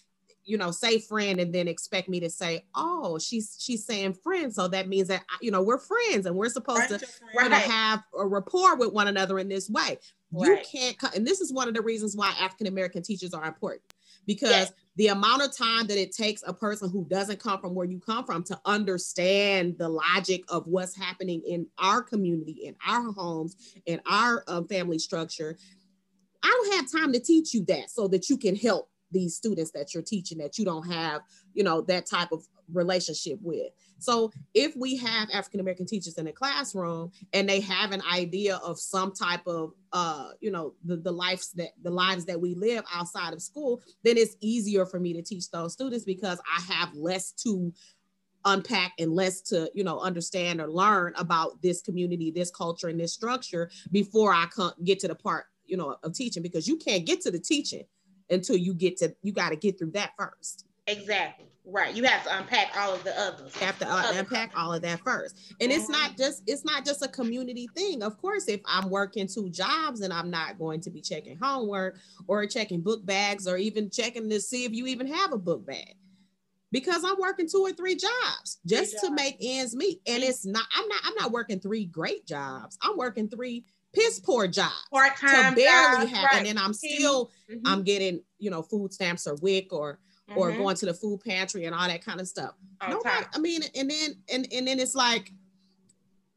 you know say friend and then expect me to say oh she's she's saying friend so that means that you know we're friends and we're supposed to right. have a rapport with one another in this way right. you can't and this is one of the reasons why african american teachers are important because yes. The amount of time that it takes a person who doesn't come from where you come from to understand the logic of what's happening in our community in our homes in our um, family structure i don't have time to teach you that so that you can help these students that you're teaching that you don't have, you know, that type of relationship with. So if we have African American teachers in a classroom and they have an idea of some type of uh, you know, the, the lives that the lives that we live outside of school, then it's easier for me to teach those students because I have less to unpack and less to you know understand or learn about this community this culture and this structure before i come get to the part you know of teaching because you can't get to the teaching until you get to you got to get through that first. Exactly. Right. You have to unpack all of the others. You have to uh, unpack all of that first. And mm-hmm. it's not mm-hmm. just it's not just a community thing. Of course, if I'm working two jobs and I'm not going to be checking homework or checking book bags or even checking to see if you even have a book bag. Because I'm working two or three jobs just three to make ends meet. And it's not I'm not I'm not working three great jobs. I'm working three piss poor job part-time to barely have right. and then i'm still mm-hmm. i'm getting you know food stamps or WIC or mm-hmm. or going to the food pantry and all that kind of stuff. Nobody, i mean and then and, and then it's like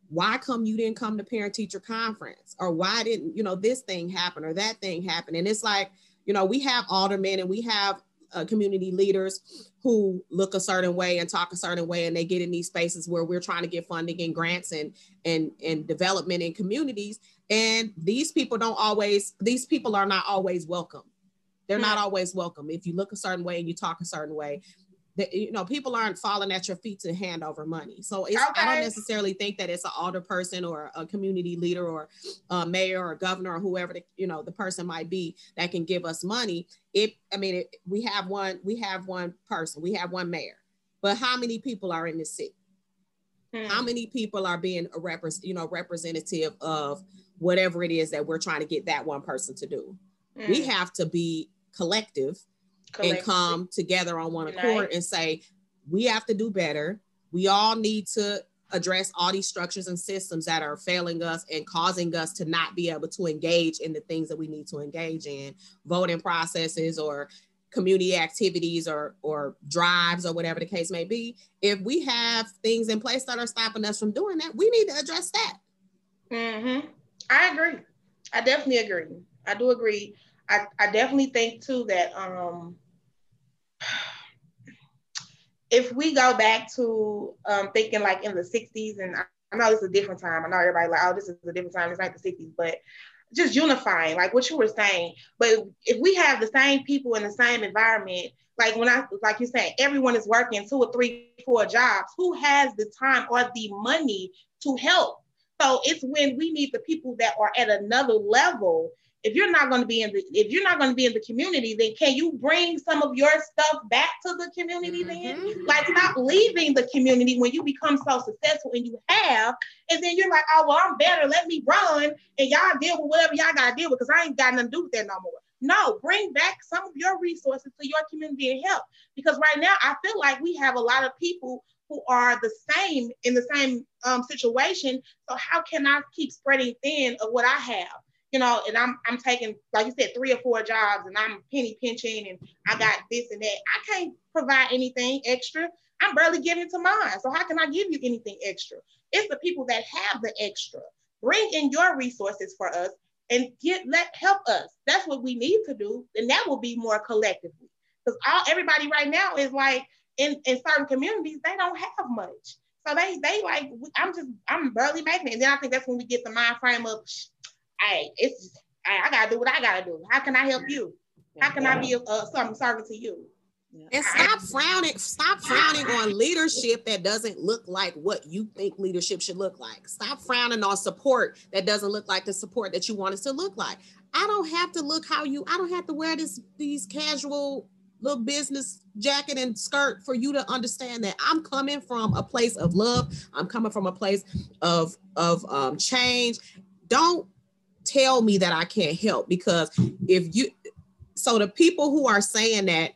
why come you didn't come to parent teacher conference? Or why didn't you know this thing happen or that thing happen and it's like you know we have aldermen and we have uh, community leaders who look a certain way and talk a certain way and they get in these spaces where we're trying to get funding and grants and and and development in communities. And these people don't always these people are not always welcome they're not hmm. always welcome if you look a certain way and you talk a certain way that you know people aren't falling at your feet to hand over money so okay. i don't necessarily think that it's an older person or a community leader or a mayor or a governor or whoever the, you know the person might be that can give us money if i mean it, we have one we have one person we have one mayor but how many people are in the city hmm. how many people are being a repre- you know representative of whatever it is that we're trying to get that one person to do hmm. we have to be collective and come together on one accord and say, we have to do better. We all need to address all these structures and systems that are failing us and causing us to not be able to engage in the things that we need to engage in, voting processes or community activities or or drives or whatever the case may be. If we have things in place that are stopping us from doing that, we need to address that. Mm-hmm. I agree. I definitely agree. I do agree. I, I definitely think too that um if we go back to um, thinking like in the 60s, and I, I know is a different time. I know everybody like, oh, this is a different time. It's not the 60s, but just unifying, like what you were saying. But if we have the same people in the same environment, like when I, like you're saying, everyone is working two or three, four jobs, who has the time or the money to help? So it's when we need the people that are at another level if you're not going to be in the if you're not going to be in the community then can you bring some of your stuff back to the community mm-hmm. then like stop leaving the community when you become so successful and you have and then you're like oh well i'm better. Let me run and y'all deal with whatever y'all gotta deal with because i ain't got nothing to do with that no more. No bring back some of your resources to your community and help because right now i feel like we have a lot of people who are the same in the same um, situation. So how can i keep spreading thin of what i have you know, and I'm I'm taking, like you said, three or four jobs and I'm penny pinching and I got this and that. I can't provide anything extra. I'm barely giving to mine. So how can I give you anything extra? It's the people that have the extra. Bring in your resources for us and get let help us. That's what we need to do. And that will be more collectively. Because all everybody right now is like in, in certain communities, they don't have much. So they they like I'm just I'm barely making it. And then I think that's when we get the mind frame of hey, it's hey, I gotta do what I gotta do. How can I help you? How can I be uh, some service to you? And stop frowning, stop frowning on leadership that doesn't look like what you think leadership should look like. Stop frowning on support that doesn't look like the support that you want it to look like. I don't have to look how you, I don't have to wear this these casual little business jacket and skirt for you to understand that I'm coming from a place of love. I'm coming from a place of of um, change. Don't tell me that I can't help because if you so the people who are saying that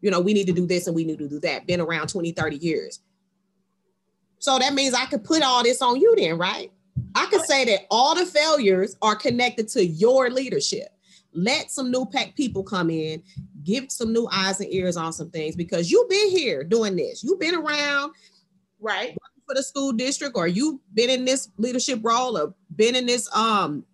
you know we need to do this and we need to do that been around 20 30 years. So that means I could put all this on you then right? I could say that all the failures are connected to your leadership. Let some new pack people come in give some new eyes and ears on some things because you've been here doing this. You've been around right for the school district or you've been in this leadership role or been in this um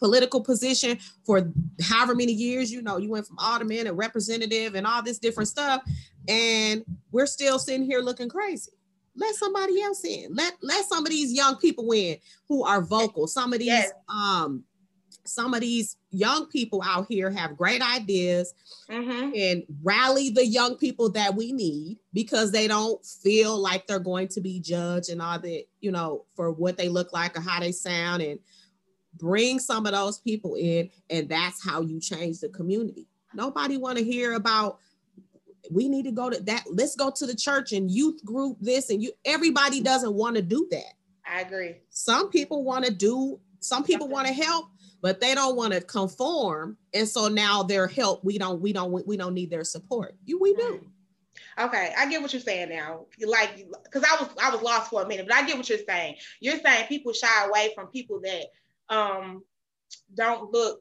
political position for however many years. You know, you went from alderman and representative and all this different stuff, and we're still sitting here looking crazy. Let somebody else in. Let let some of these young people in who are vocal. Some of these yes. um some of these young people out here have great ideas mm-hmm. and rally the young people that we need because they don't feel like they're going to be judged and all that, you know, for what they look like or how they sound and bring some of those people in and that's how you change the community. Nobody want to hear about we need to go to that let's go to the church and youth group this and you everybody doesn't want to do that. I agree. Some people want to do some people want to help but they don't want to conform and so now their help we don't we don't we don't need their support. You we do. Okay, I get what you're saying now. Like, because I was I was lost for a minute, but I get what you're saying. You're saying people shy away from people that um, don't look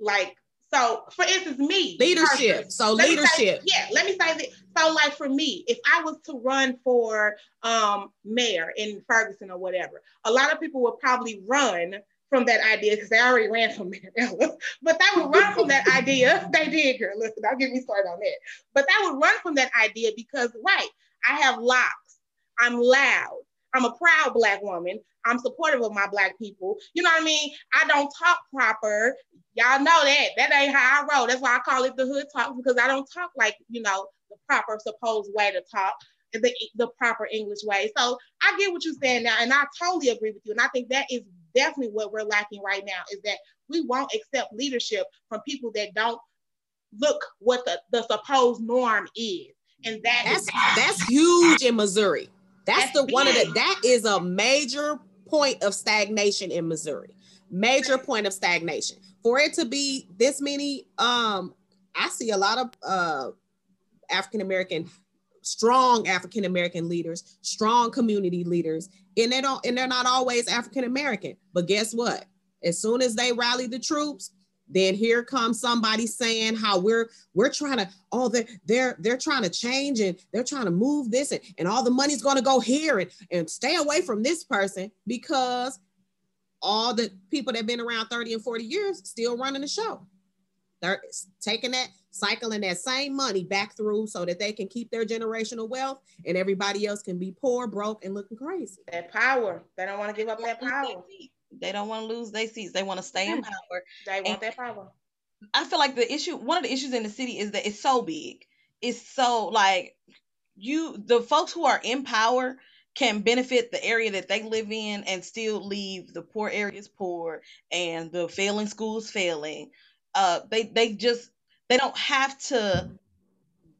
like so for instance me leadership so leadership say, yeah let me say that so like for me if i was to run for um mayor in ferguson or whatever a lot of people would probably run from that idea because they already ran from Mariella, but they would run from that idea. They did, girl. Listen, I'll give me started on that. But they would run from that idea because, right, I have locks. I'm loud. I'm a proud Black woman. I'm supportive of my Black people. You know what I mean? I don't talk proper. Y'all know that. That ain't how I roll. That's why I call it the hood talk because I don't talk like, you know, the proper supposed way to talk the, the proper English way. So I get what you're saying now, and I totally agree with you. And I think that is definitely what we're lacking right now is that we won't accept leadership from people that don't look what the, the supposed norm is. And that that's is, that's huge in Missouri. That's, That's the one of the that is a major point of stagnation in Missouri. Major point of stagnation. For it to be this many, um, I see a lot of uh African American, strong African American leaders, strong community leaders, and they don't and they're not always African American. But guess what? As soon as they rally the troops, then here comes somebody saying how we're we're trying to oh they're they're they're trying to change and they're trying to move this and, and all the money's going to go here and, and stay away from this person because all the people that have been around 30 and 40 years still running the show they're taking that cycling that same money back through so that they can keep their generational wealth and everybody else can be poor broke and looking crazy that power. They don't want to give up that power. They don't want to lose their seats. They want to stay in power. They want that power. I feel like the issue, one of the issues in the city is that it's so big. It's so like you, the folks who are in power can benefit the area that they live in and still leave the poor areas poor and the failing schools failing. Uh, they they just they don't have to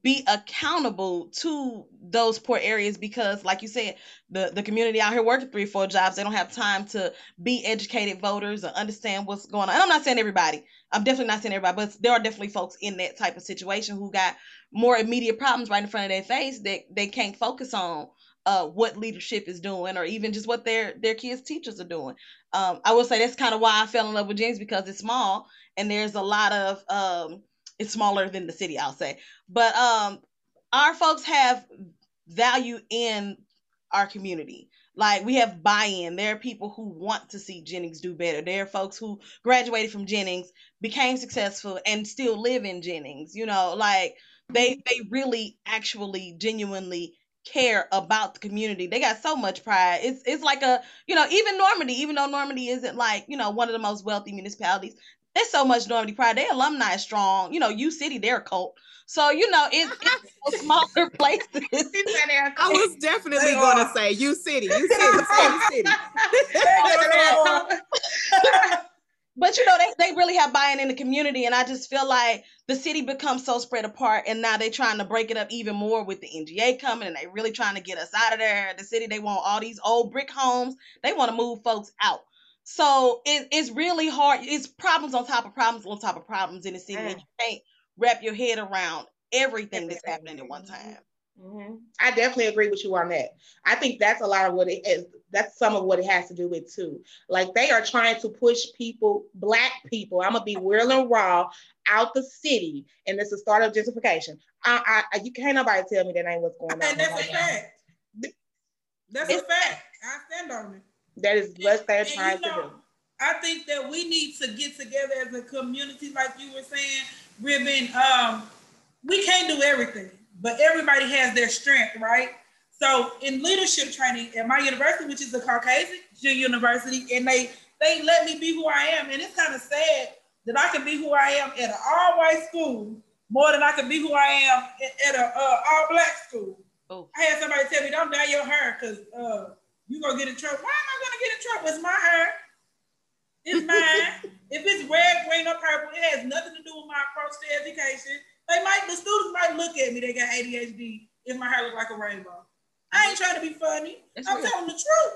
be accountable to those poor areas because like you said the the community out here working three four jobs they don't have time to be educated voters or understand what's going on. And i'm not saying everybody. I'm definitely not saying everybody but there are definitely folks in that type of situation who got more immediate problems right in front of their face that they can't focus on uh, what leadership is doing or even just what their their kids teachers are doing. Um, i will say that's kind of why i fell in love with Jennings because it's small and there's a lot of um, it's smaller than the city i'll say. But um our folks have value in our community. Like we have buy-in. There are people who want to see jennings do better. There are folks who graduated from jennings became successful and still live in jennings you know? Like they they really actually genuinely care about the community. They got so much pride. It's it's like a you know even normandy even though normandy isn't like you know one of the most wealthy municipalities there's so much Normandy pride. Their alumni is strong. You know, U City, they're a cult. So, you know, it's, it's smaller places. i was definitely They going to are. say U City U City same city but you know, they, they really have buy-in in the community. And I just feel like the city becomes so spread apart. And now they're trying to break it up even more with the NGA coming and they really trying to get us out of there. The city, they want all these old brick homes. They want to move folks out. So it, it's really hard. It's problems on top of problems on top of problems in the city. And you can't wrap your head around everything that's happening at one time. Mhm. I definitely agree with you on that. I think that's a lot of what it is. That's some of what it has to do with too. Like they are trying to push people, black people. I'm gonna be real and raw out the city, and it's the start of gentrification. I, I, you can't nobody tell me that ain't what's going on. And that's a right now. fact. That's a fact. I stand on it. That is what they're And you trying to do. I think that we need to get together as a community, like you were saying, Ribbon. Um, we can't do everything, but everybody has their strength, right? So in leadership training at my university, which is a Caucasian university, and they they let me be who I am, and it's kind of sad that I can be who I am at an all-white school more than I can be who I am at, at a uh, all-black school. Oh. I had somebody tell me, "Don't dye your hair because uh, you gonna get in trouble." Why am I gonna get in trouble? It's my hair. It's mine. if it's red, green, or purple, it has nothing to do with my approach to education. They might, the students might look at me. They got ADHD if my hair look like a rainbow. I ain't trying to be funny. That's I'm real. telling the truth.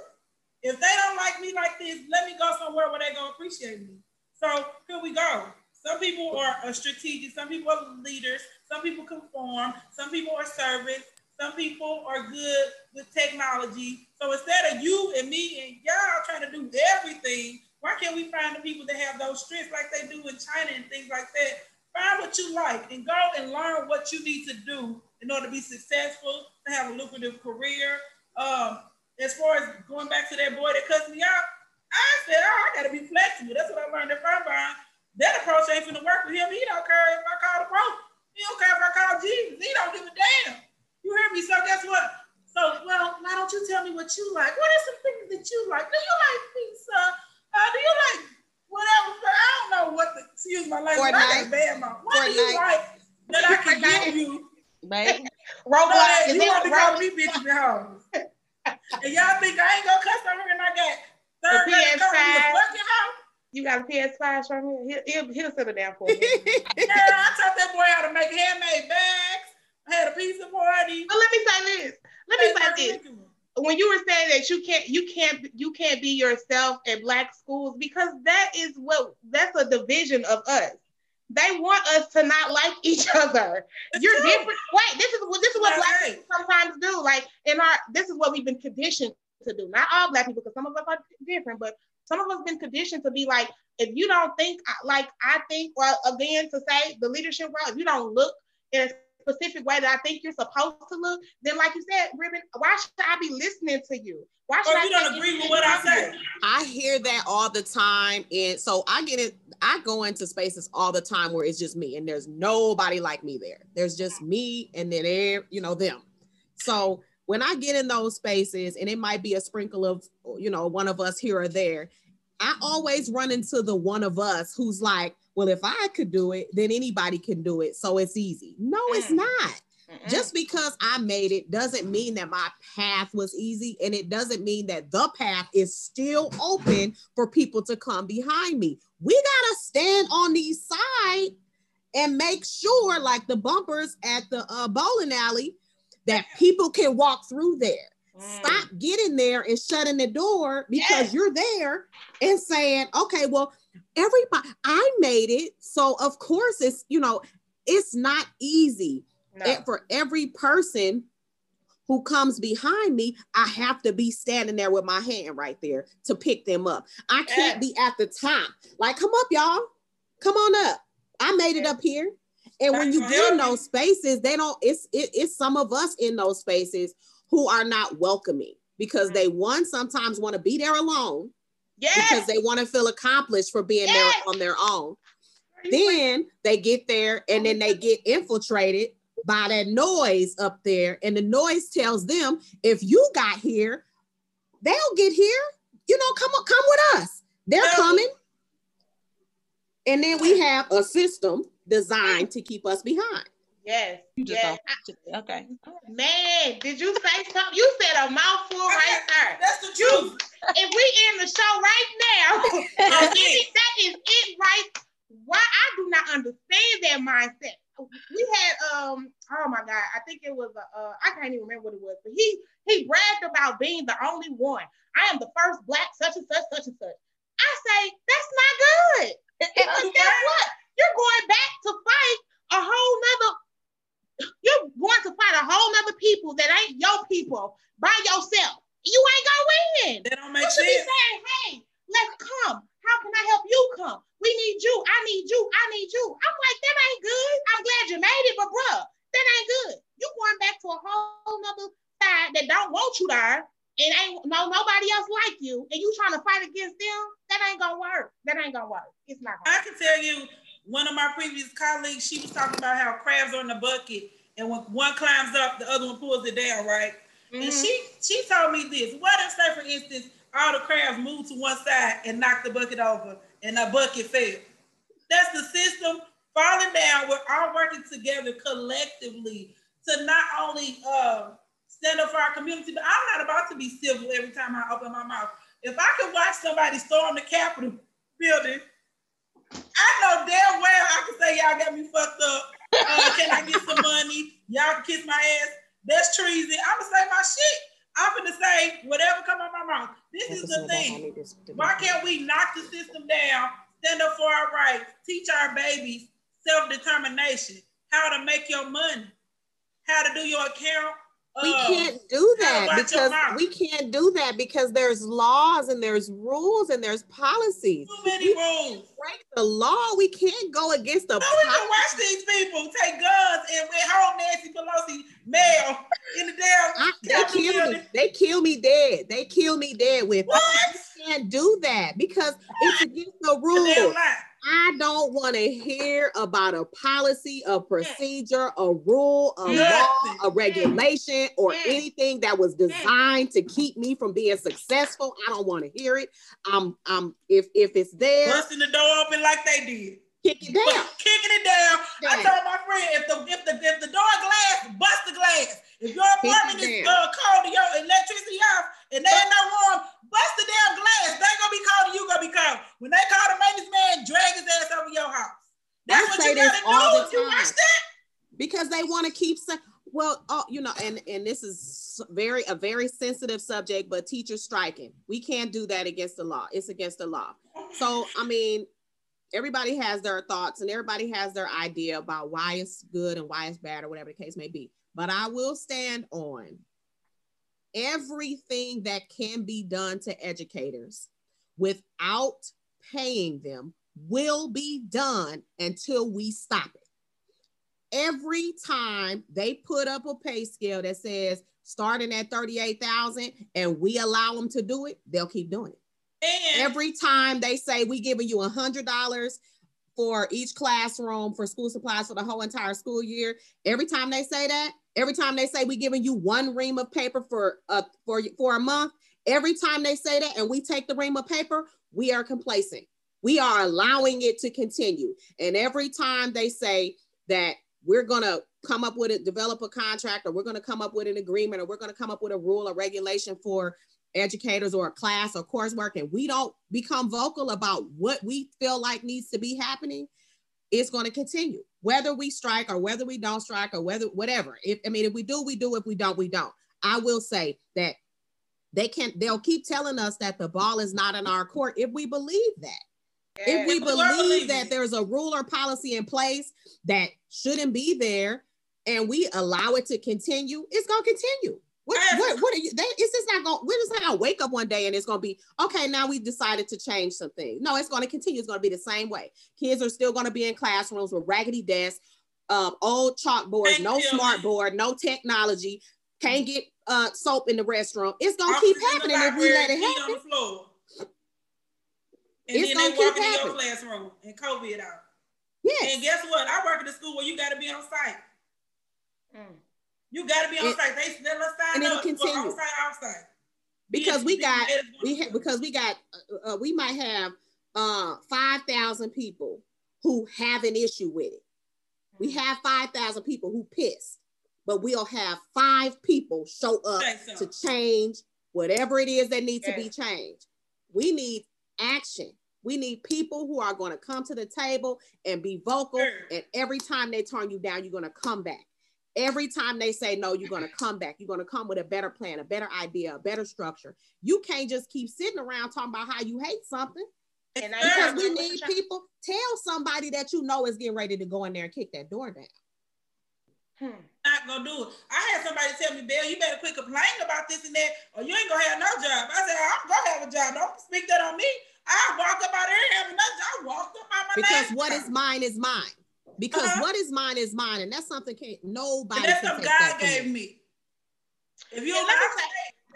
If they don't like me like this, let me go somewhere where they gonna appreciate me. So here we go. Some people are, strategic. Some people are leaders. Some people conform. Some people are servants. Some people are good with technology. So instead of you and me and y'all trying to do everything, why can't we find the people that have those strengths like they do in China and things like that? Find what you like and go and learn what you need to do in order to be successful, to have a lucrative career. Um, as far as going back to that boy that cussed me out, I said, oh, I gotta be flexible. That's what I learned at Frontline. That approach ain't finna work with him. He don't care if I call the pro. He don't care if I call Jesus. He don't give a damn. You hear me? So guess what? So, well, why don't you tell me what you like? What are some things that you like? Do you like pizza? Uh, do you like whatever? I don't know what the, excuse my language. I got a bad mouth. What Fortnite. do you like that I can give you? Right? Roblox. you want to call me bitches at home. and y'all think I ain't gonna cuss over and I got third grade fucking house? You got a PS5 from me? He'll, he'll, he'll settle down for me. yeah, I taught that boy how to make handmade bags. I had a pizza party. But let me say this. Let me say this. When you were saying that you can't, you can't, you can't be yourself in black schools because that is what that's a division of us. They want us to not like each other. It's You're true. different. Wait, this is what this is what black right. people sometimes do. Like in our, this is what we've been conditioned to do. Not all black people, because some of us are different, but some of us been conditioned to be like, if you don't think like I think, well, again, to say the leadership role, if you don't look in a specific way that I think you're supposed to look, then like you said, Ribbon, why should I be listening to you? Why should I? or you don't agree with what I say? I hear that all the time. And so I get it, I go into spaces all the time where it's just me and there's nobody like me there. There's just me and then there, you know, them. So when I get in those spaces, and it might be a sprinkle of, you know, one of us here or there, I always run into the one of us who's like, well, if I could do it, then anybody can do it. So it's easy. No, mm. it's not. Mm-mm. Just because I made it doesn't mean that my path was easy. And it doesn't mean that the path is still open for people to come behind me. We got to stand on the side and make sure, like the bumpers at the uh, bowling alley, that people can walk through there. Mm. Stop getting there and shutting the door because yes. you're there and saying, okay, well, everybody, I made it. So, of course, it's, you know, it's not easy. No. for every person who comes behind me, I have to be standing there with my hand right there to pick them up. I can't yes. be at the top. Like, come up, y'all. Come on up. I made it up here. And when you get in those spaces, they don't, it's it, it's some of us in those spaces who are not welcoming because mm. they one sometimes want to be there alone. Yes. Because they want to feel accomplished for being yes. there on their own. Then they get there and then they get infiltrated by that noise up there. And the noise tells them if you got here, they'll get here. You know, come on, come with us. They're coming. And then we have a system designed to keep us behind. Yes. You just yes. okay. Man, did you say something? You said a mouthful right there. That's the truth. if we end the show right now, that is it right. Why I do not understand that mindset. We had um oh my god, I think it was a uh, I can't even remember what it was, but he he bragged about being the only one. I am the first black such and such, such and such. I say that's not good. Because guess what? You're going back to fight a whole nother, you're going to fight a whole nother people that ain't your people by yourself. You ain't gonna win. That don't make you should sense. be saying, hey, let's come. How can I help you come? We need you. I need you. I need you. I'm like, that ain't good. I'm glad you made it, but bruh, that ain't good. You going back to a whole nother side that don't want you there and ain't no nobody else like you, and you trying to fight against them, that ain't gonna work. That ain't gonna work. It's not. Gonna I can tell you, one of my previous colleagues, she was talking about how crabs are in the bucket, and when one climbs up, the other one pulls it down, right? Mm-hmm. And she she told me this. What if, say, for instance, all the crabs moved to one side and knocked the bucket over, and the bucket fell? That's the system falling down. We're all working together collectively to not only uh, stand up for our community, but I'm not about to be civil every time I open my mouth. If I could watch somebody storm the Capitol building I know damn well I can say y'all got me fucked up. Uh, can I get some money? Y'all can kiss my ass. That's treason. I'm gonna say my shit. I'm gonna say whatever come out my mouth. This is the thing. Why can't we knock the system down, stand up for our rights, teach our babies self-determination, how to make your money, how to do your account, we oh, can't do that because we can't do that because there's laws and there's rules and there's policies. Too many rules. Break the law. We can't go against the. No, we can watch these people take guns and we hold Nancy Pelosi mail in the damn. I, they kill me. They kill me dead. They kill me dead with. What? You can't do that because it's against the rules. I don't want to hear about a policy, a procedure, a rule, a law, a regulation, or anything that was designed to keep me from being successful. I don't want to hear it. I'm, I'm, if if it's there, busting the door open like they did. Kick it down. Kicking it down. I told my friend if the if the if the door glass, bust the glass. If your apartment is uh, cold, your electricity off, and they ain't no warm, bust the damn glass. They gonna be and you gonna be cold. When they call the maintenance man, drag his ass over your house. That's I what you gotta do. You watch that? Because they want to keep saying. Well, oh, you know, and and this is very a very sensitive subject, but teachers striking, we can't do that against the law. It's against the law. So, I mean, everybody has their thoughts and everybody has their idea about why it's good and why it's bad or whatever the case may be. But I will stand on everything that can be done to educators without paying them will be done until we stop it. Every time they put up a pay scale that says starting at 38,000 and we allow them to do it, they'll keep doing it. And every time they say we giving you a hundred dollars for each classroom for school supplies for the whole entire school year, every time they say that, every time they say we're giving you one ream of paper for a for for a month, every time they say that and we take the ream of paper, we are complacent. We are allowing it to continue. And every time they say that we're gonna come up with a develop a contract or we're gonna come up with an agreement or we're gonna come up with a rule or regulation for educators or a class or coursework and we don't become vocal about what we feel like needs to be happening, it's going to continue. Whether we strike or whether we don't strike or whether whatever. If I mean, if we do, we do. If we don't, we don't. I will say that they can't. they'll keep telling us that the ball is not in our court if we believe that. Yeah, if we believe that there's a rule or policy in place that shouldn't be there and we allow it to continue, it's going to continue. What, what, what are you? They, it's just not going. We're just not gonna wake up one day and it's gonna be okay. Now we decided to change something. No, it's gonna continue. It's gonna be the same way. Kids are still gonna be in classrooms with raggedy desks, um, old chalkboard, Thank no you. smart board, no technology. Can't get uh, soap in the restroom. It's gonna keep happening if we let it happen. On the floor. And it's then they walk into your classroom and COVID out. Yes. And guess what? I work at a school where you got to be on site. Mm. You got to be on it, site. They still sign and it'll continue. On site, outside. Because we got we ha- because we got uh, we might have uh, five thousand people who have an issue with it. We mm-hmm. have five thousand people who pissed, but we'll have five people show up so. to change whatever it is that needs to be changed. We need action. We need people who are going to come to the table and be vocal. Sure. And every time they turn you down, you're going to come back. Every time they say no, you're going to come back. You're going to come with a better plan, a better idea, a better structure. You can't just keep sitting around talking about how you hate something. And because we need people, tell somebody that you know is getting ready to go in there and kick that door down. Hmm. Not gonna do it. I had somebody tell me, Bill, you better quit complaining about this and that, or you ain't gonna have no job. I said, I'm gonna have a job. Don't speak that on me. I walked up out there having no job. I walked up out my Because what is mine is mine because uh-huh. what is mine is mine, and that's something can't nobody. And that's something God that gave me. If you don't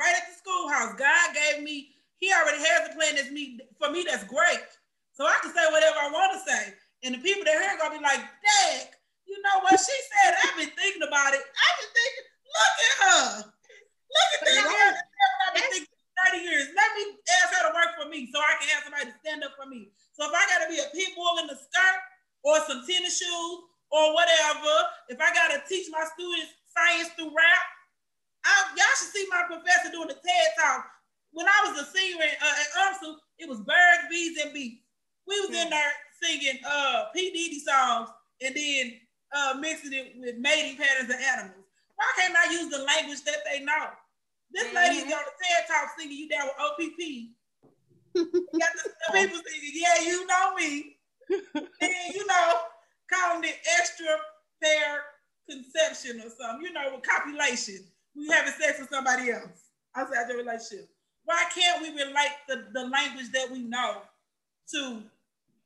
right at the schoolhouse, God gave me. He already has a plan that's me for me. That's great. So I can say whatever I want to say, and the people that hear are gonna be like, "Dang, you know what she said? I've been thinking about it. I've been thinking. Look at her. Look at this. I've been thinking 30 years. Let me ask her to work for me so I can have somebody to stand up for me. So if I got to be a bull in the skirt or some tennis shoes or whatever. If I gotta teach my students science through rap, I, y'all should see my professor doing the TED talk. When I was a senior in, uh, at UMSL, it was birds, bees, and bees. We was mm. in hmm. there singing uh, P. Diddy songs and then uh, mixing it with mating patterns of animals. Why can't I use the language that they know? This mm-hmm. lady's on the TED talk singing you down with OPP. got the people singing, yeah, you know me then you calling it extra pair conception or something, you know, with copulation. We having sex with somebody else outside the relationship. Why can't we relate the, the language that we know to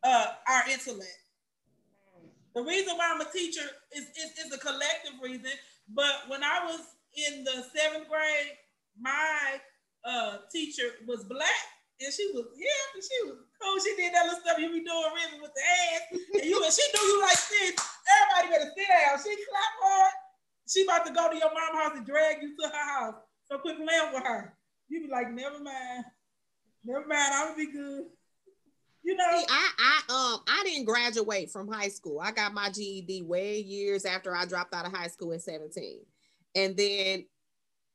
uh, our intellect? The reason why I'm a teacher is, is, is a collective reason. But when I was in the seventh grade, my uh, teacher was black and she was yeah, and she was cool. She did that little stuff you be doing really with the ass, and you and she knew you like this. Everybody better sit down. She clap hard. She about to go to your mom's house and drag you to her house. So quit playing with her. You be like, never mind, never mind. I'm gonna be good. You know, See, I I um I didn't graduate from high school. I got my GED way years after I dropped out of high school in 17. And then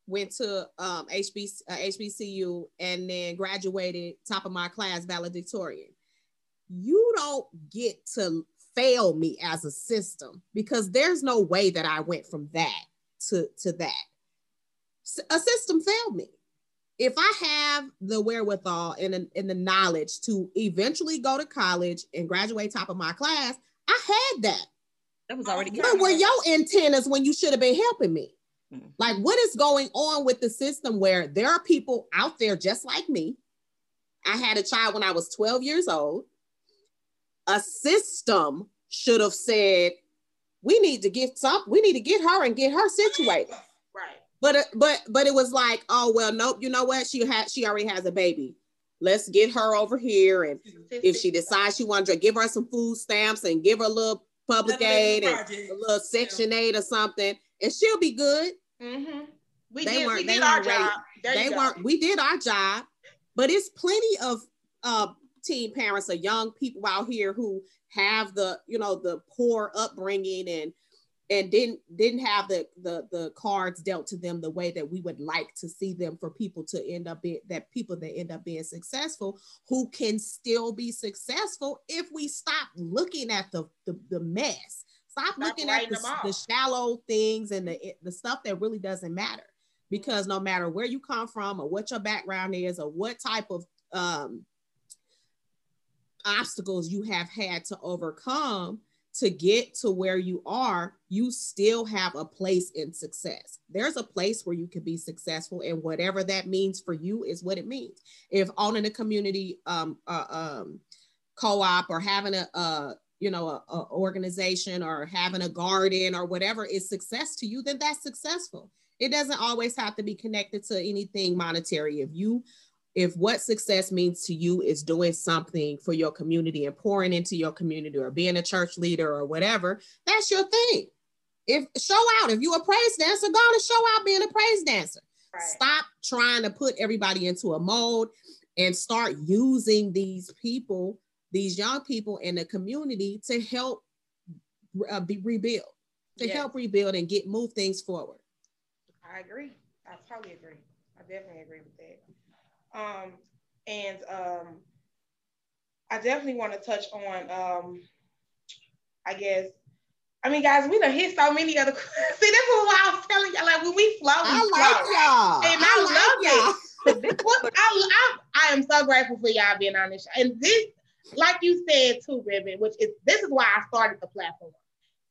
went to um HBC, uh, HBCU and then graduated top of my class valedictorian. You don't get to fail me as a system because there's no way that I went from that to to that. A system failed me if I have the wherewithal and, the- and the knowledge to eventually go to college and graduate top of my class, I had that. That was already. But were your antennas when you should have been helping me? Mhm. Like, what is going on with the system where there are people out there just like me? I had a child when I was 12 years old. A system should have said, we need to get some, we need to get her and get her situated. Right. But uh, but but it was like, oh well, nope. You know what? She had she already has a baby. Let's get her over here, and if she decides she wants to give her some food stamps and give her a little public aid and a little section aid or something, and she'll be good. Mm-hmm. We They did, weren't- they did our ready. job. There they weren't. We did our job, but it's plenty of uh, teen parents or young people out here who have the you know the poor upbringing and and didn't didn't have the the the cards dealt to them the way that we would like to see them for people to end up being that people that end up being successful who can still be successful if we stop looking at the the, the mess stop, looking at the, the shallow things and the the stuff that really doesn't matter because no matter where you come from or what your background is or what type of um, obstacles you have had to overcome to get to where you are, you still have a place in success. There's a place where you can be successful, and whatever that means for you is what it means. If owning a community um, uh, um, co-op or having a, uh, you know, a, a organization or having a garden or whatever is success to you, then that's successful. It doesn't always have to be connected to anything monetary. If you if what success means to you is doing something for your community and pouring into your community or being a church leader or whatever, that's your thing. If show out, if you're a praise dancer, go to show out being a praise dancer. Right. Stop trying to put everybody into a mold and start using these people, these young people in the community to help uh, be rebuild, to Yes. help rebuild and get move things forward. I agree. I totally agree. I definitely agree with that. Um, and um, I definitely want to touch on, um, I guess, I mean, guys, we done hit so many other. See, this is why I was telling y'all, like when we flow, we I flow. like y'all. And I love y'all. This was- I, I, I am so grateful for y'all being on this show. And this, like you said too, Ribbon, which is this is why I started the platform.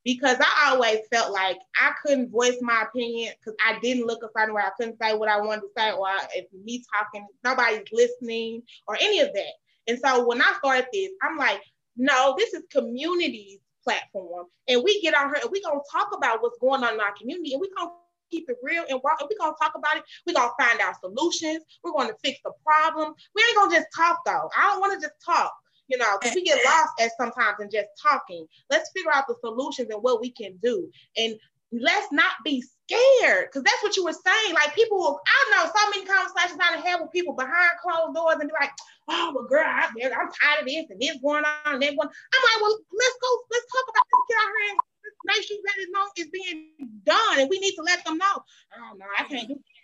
Because I always felt like I couldn't voice my opinion because I didn't look a certain way. I couldn't say what I wanted to say, or I- if me talking, nobody's listening, or any of that. And so when I started this, I'm like, no, this is community's platform. And we get on here and we gonna talk about what's going on in our community and we gonna keep it real and raw. And we gonna talk about it. We're gonna find out solutions. We're gonna fix the problem. We ain't gonna just talk though. I don't wanna just talk, you know, because eh, we get eh. lost at sometimes in just talking. Let's figure out the solutions and what we can do. And let's not be scared because that's what you were saying. Like people, will, I know so many conversations I had with people behind closed doors and be like, oh, well, girl, I, I'm tired of this and this going on and that going. I'm like, well, let's go, let's talk about this. Get out here and make sure that it know it's being done, and we need to let them know. Oh no, I can't do. That.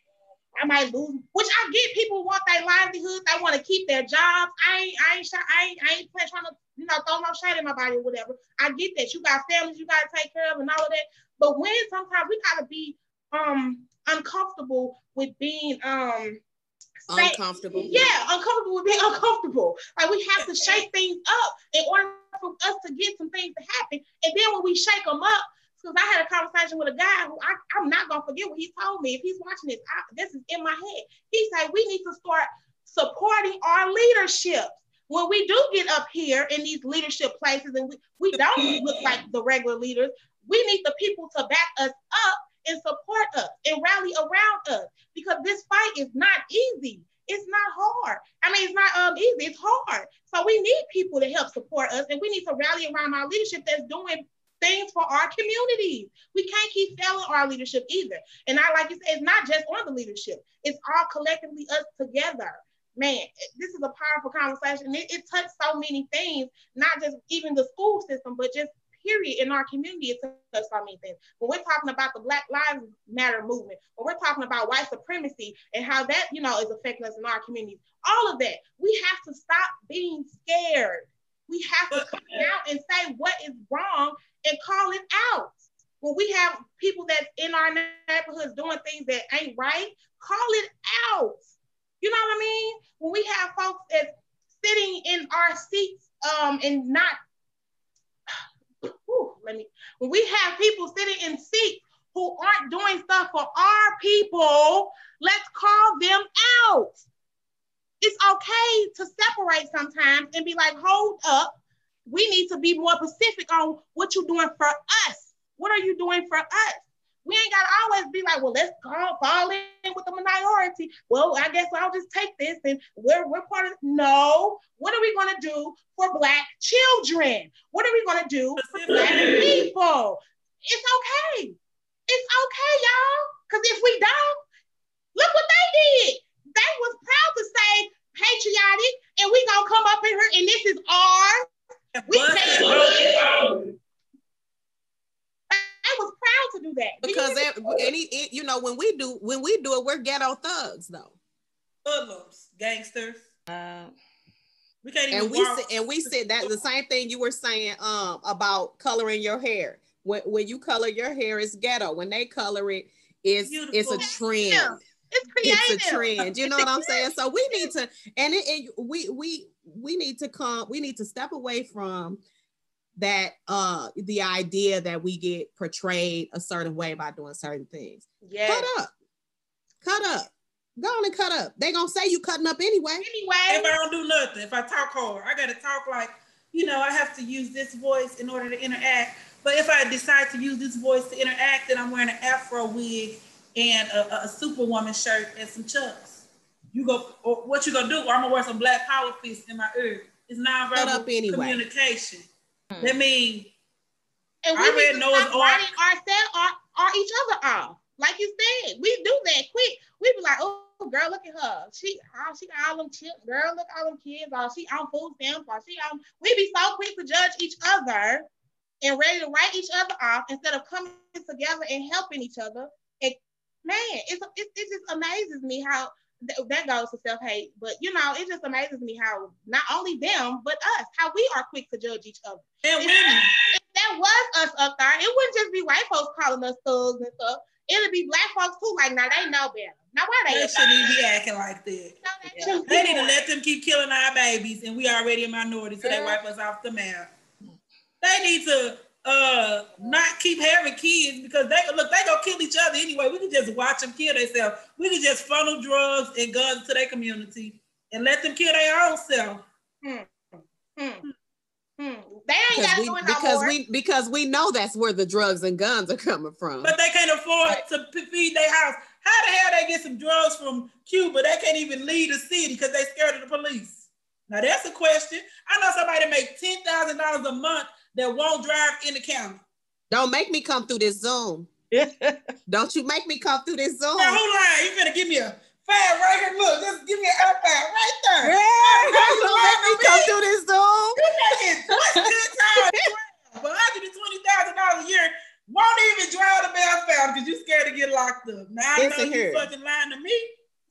I might lose, which I get. People want their livelihood, They want to keep their jobs. I ain't, I ain't, I ain't, I ain't trying to, you know, throw no shade in my body or whatever. I get that. You got families you got to take care of and all of that. But when sometimes we gotta be um uncomfortable with being um say- Uncomfortable. yeah, uncomfortable with being uncomfortable. Like we have to shake things up in order for us to get some things to happen. And then when we shake them up, because I had a conversation with a guy who I, I'm not gonna forget what he told me. If he's watching this, I, this is in my head. He said we need to start supporting our leadership. When we do get up here in these leadership places and we, we don't look like the regular leaders, we need the people to back us up and support us and rally around us because this fight is not easy. It's not hard. I mean, it's not um easy. It's hard. So we need people to help support us, and we need to rally around our leadership that's doing things for our communities. We can't keep failing our leadership either. And I like you said, it's not just on the leadership. It's all collectively us together. Man, this is a powerful conversation. It, it touched so many things, not just even the school system, but just period in our community it touched so many things. When we're talking about the Black Lives Matter movement, when we're talking about white supremacy and how that, you know, is affecting us in our communities, all of that, we have to stop being scared. We have to come out and say what is wrong and call it out. When we have people that's in our neighborhoods doing things that ain't right, call it out. You know what I mean? When we have folks that's sitting in our seats um, and not, whew, let me, when we have people sitting in seats who aren't doing stuff for our people, let's call them out. It's okay to separate sometimes and be like, hold up, we need to be more specific on what you're doing for us. What are you doing for us? We ain't gotta always be like, well, let's go fall in with the minority. Well, I guess I'll just take this and we're we're part of no. What are we gonna do for black children? What are we gonna do for black people? It's okay. It's okay, y'all. Because if we don't, look what they did. They was proud to say patriotic, and we gonna come up in here and this is ours we I was proud to do that because any you know when we do when we do it, we're ghetto thugs though. Hoodlums, gangsters. Uh, we can't even and we said, and we said that the same thing you were saying um about coloring your hair. When when you color your hair, it's ghetto. When they color it, it's Beautiful. it's a trend. Yeah. It's creative. It's a trend. You know what I'm saying? So we need to, and it, it, we we we need to come. We need to step away from that uh the idea that we get portrayed a certain way by doing certain things. Yeah. Cut up. Cut up. Go on and cut up. They gonna say you cutting up anyway. Anyway. If I don't do nothing, if I talk hard, I gotta talk like, you know, I have to use this voice in order to interact. But if I decide to use this voice to interact, then I'm wearing an afro wig and a, a superwoman shirt and some chucks. You go, or what you gonna do? Or I'm gonna wear some black power fists in my ear. It's nonverbal anyway. communication. Hmm. That means and we I need to stop writing ourselves or, or each other off. Like you said, we do that quick. We be like, oh girl, look at her. She oh, she got all them chips. Girl, look at all them kids. Oh, she on food stamps. Or she on we be so quick to judge each other and ready to write each other off instead of coming together and helping each other and man, it's, it, it just amazes me how th- that goes to self hate. But you know, it just amazes me how not only them but us, how we are quick to judge each other. And if, women. If that was us up there, it wouldn't just be white folks calling us thugs and stuff. It'd be black folks too. Like now they know better. Now why they? They shouldn't even be acting like that. No, they, yeah. they need to let them keep killing our babies, and we already a minority, so they wipe us off the map. They need to uh not keep having kids because they look they gonna kill each other anyway. We can just watch them kill themselves. We can just funnel drugs and guns to their community and let them kill their own self. Hmm. Hmm. Hmm. They ain't got we, no because more. we because we know that's where the drugs and guns are coming from. But they can't afford right. to feed their house. How the hell they get some drugs from Cuba? They can't even leave the city because they scared of the police. Now that's a question. I know somebody make ten thousand dollars a month that won't drive in the county. Don't make me come through this Zoom. Don't you make me come through this Zoom. Now, hold on. You gonna give me a five right here. Look, just give me an F five right there. Yeah, don't you make me come through this Zoom. You making what's good time? But $120,000 a year won't even drive the bell found because you're scared to get locked up. Now I know you fucking lying to me.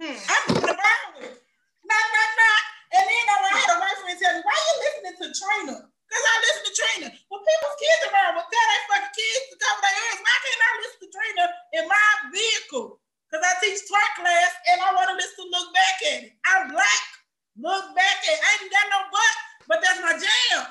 Hmm. I'm in the with Not, not, not. And then I had a wife friend tell me, why are you listening to Trina? Because I listen to Trina. When people's kids around, well, tell their fucking kids to cover their ears. Why can't I listen to Trina in my vehicle? Because I teach twerk class and I want to listen to look back at it. I'm black. Look back at it. I ain't got no butt, but that's my jam.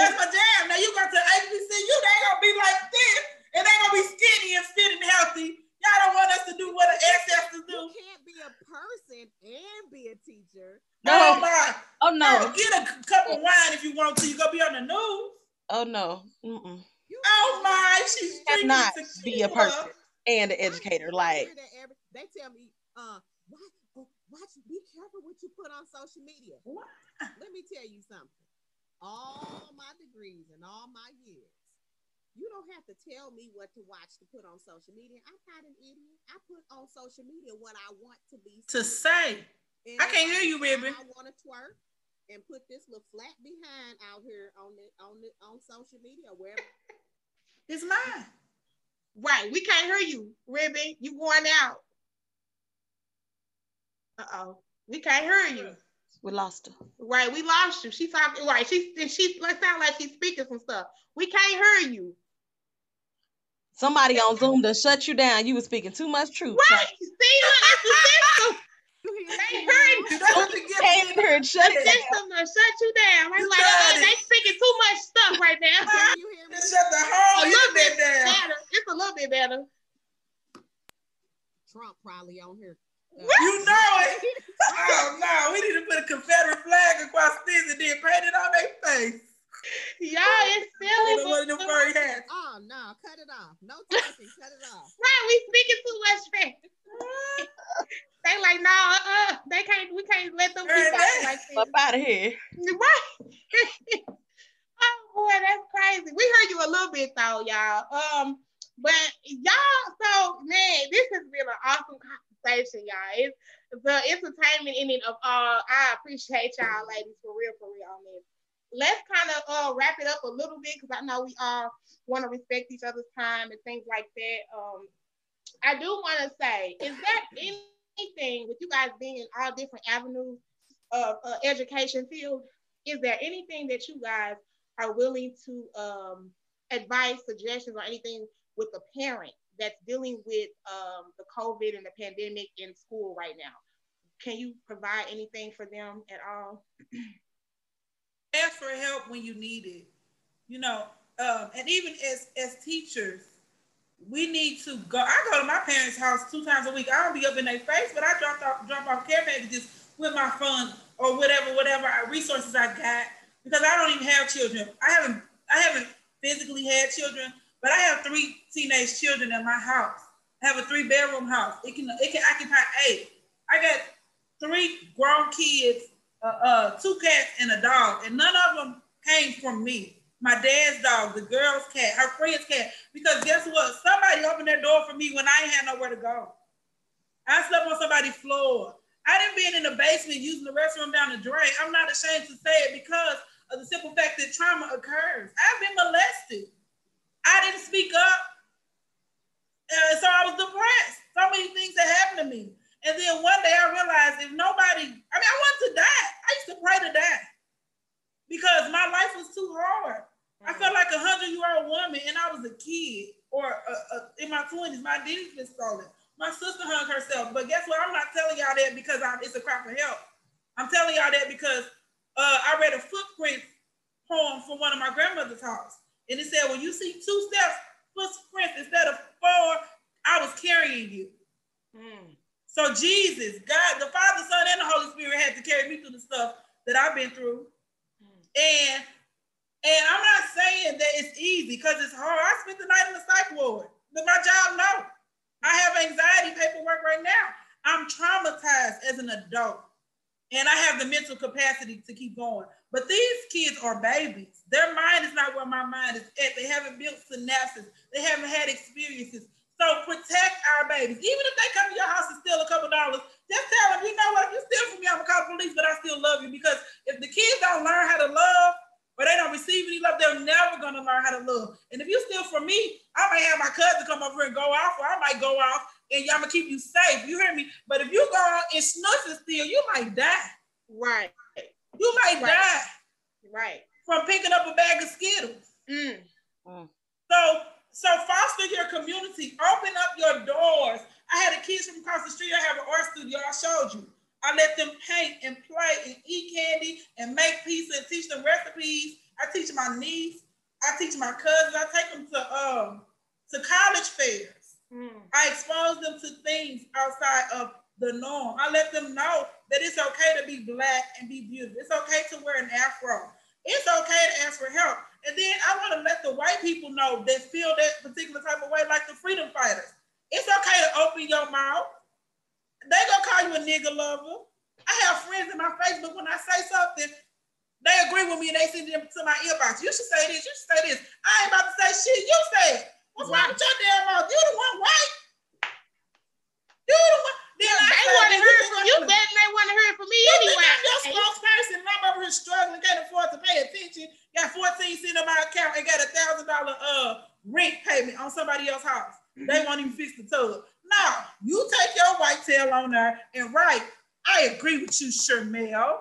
That's my jam. Now you go to HBCU, they gonna be like this, and they gonna be skinny and fit and healthy. Y'all don't want us to do what an ancestors do. You can't be a person and be a teacher. No. Oh my. Oh no. get a cup of wine if you want to. You gonna be on the news. Oh no. Mm-mm. Oh my, she's cannot be a person and an educator. Like they tell me, uh, why, oh, watch, be careful what you put on social media. What? Let me tell you something. All my degrees and all my years, you don't have to tell me what to watch to put on social media. I'm not an idiot. I put on social media what I want to be To say. And I can't if hear you, decide Ribbon. I want to twerk and put this little flat behind out here on the on the on social media, wherever. It's mine. Right. We can't hear you, Ribbon. You going out. Uh-oh. We can't hear you. We lost her. Right. We lost you. She talking right. She and she like sound like she's speaking some stuff. We can't hear you. Somebody on Zoom to shut you down. You were speaking too much truth. Right. See, look, it's the system. You hear They heard you. That's you get. Came in here and shut The it down. system to shut you down. I'm You like, oh, they speaking too much stuff right now. You hear me? Shut the a whole little bit down. better. It's a little bit better. Trump probably on here. Uh, You know it. Oh no, we need to put a Confederate flag across this and then paint it on their face. Y'all, it's They don't want silly. them furry hats. Oh no, cut it off. No talking, cut it off. Right, we speaking too much fast. they like, no, uh, they can't. We can't let them keep talking like this. Up out of here. Right. oh boy, that's crazy. We heard you a little bit though, y'all. Um, but y'all, so man, this has been an awesome conversation, y'all. It's the entertainment in it of all. I appreciate y'all, ladies, for real, for real on this. Let's kind of uh wrap it up a little bit because I know we all want to respect each other's time and things like that. Um, I do want to say, is there anything with you guys being in all different avenues of uh, education field? Is there anything that you guys are willing to um, advise, suggestions, or anything with a parent that's dealing with um, the COVID and the pandemic in school right now? Can you provide anything for them at all? Ask for help when you need it. You know, um, and even as as teachers, we need to go. I go to my parents' house two times a week. I don't be up in their face, but I drop off drop off care packages with my funds or whatever, whatever resources I got because I don't even have children. I haven't I haven't physically had children, but I have three teenage children in my house. I have a three bedroom house. It can it can occupy eight. I got three grown kids, uh, uh, two cats and a dog, and none of them came from me. My dad's dog, the girl's cat, her friend's cat. Because guess what? Somebody opened their door for me when I had nowhere to go. I slept on somebody's floor. I didn't been in the basement using the restroom down the drain. I'm not ashamed to say it because of the simple fact that trauma occurs. I've been molested. I didn't speak up. Uh, so I was depressed. So many things that happened to me. And then one day I realized if nobody, I mean, I wanted to die. I used to pray to die because my life was too hard. I felt like a hundred year old woman and I was a kid or uh, uh, in my 20s. My identity was stolen. My sister hung herself. But guess what? I'm not telling y'all that because I, it's a cry for help. I'm telling y'all that because uh, I read a footprint poem from one of my grandmother's house. And it said, when you see two steps, footprints instead of four, I was carrying you. Mm. So Jesus, God, the Father, Son, and the Holy Spirit had to carry me through the stuff that I've been through. And and I'm not saying that it's easy because it's hard. I spent the night in the psych ward. But my job, no. I have anxiety paperwork right now. I'm traumatized as an adult. And I have the mental capacity to keep going. But these kids are babies. Their mind is not where my mind is at. They haven't built synapses. They haven't had experiences. So protect our babies. Even if they come to your house and steal a couple dollars, just tell them, you know what, if you steal from me, I'm gonna call the police, but I still love you. Because if the kids don't learn how to love or they don't receive any love, they're never gonna learn how to love. And if you steal from me, I might have my cousin come over and go off, or I might go off and I'm gonna keep you safe. You hear me? But if you go on and snuff and steal, you might die. Right, You might Right. die right. from picking up a bag of Skittles. Mm. So, so foster your community. Open up your doors. I had a kids from across the street. I have an art studio. I showed you. I let them paint and play and eat candy and make pizza and teach them recipes. I teach my niece. I teach my cousins. I take them to um to college fairs. Mm. I expose them to things outside of the norm. I let them know that it's okay to be black and be beautiful. It's okay to wear an afro. It's okay to ask for help. And then I want to let the white people know that feel that particular type of way, like the freedom fighters. It's okay to open your mouth. They gonna call you a nigga lover. I have friends in my Facebook when I say something, they agree with me and they send them to my earbox. You should say this, you should say this. I ain't about to say shit, you say it. What's wrong with your damn mouth? You the one right. You the one. Then I They say, want to then hear you from think you I'm- better than they want to hear from me You anyway. I'm your spokesperson and I'm over here struggling, can't afford to pay attention, got 14 cents in my account and got a thousand dollar uh rent payment on somebody else's house. They won't even fix the tub. No, you take your white tail on there and write, I agree with you, Shermel.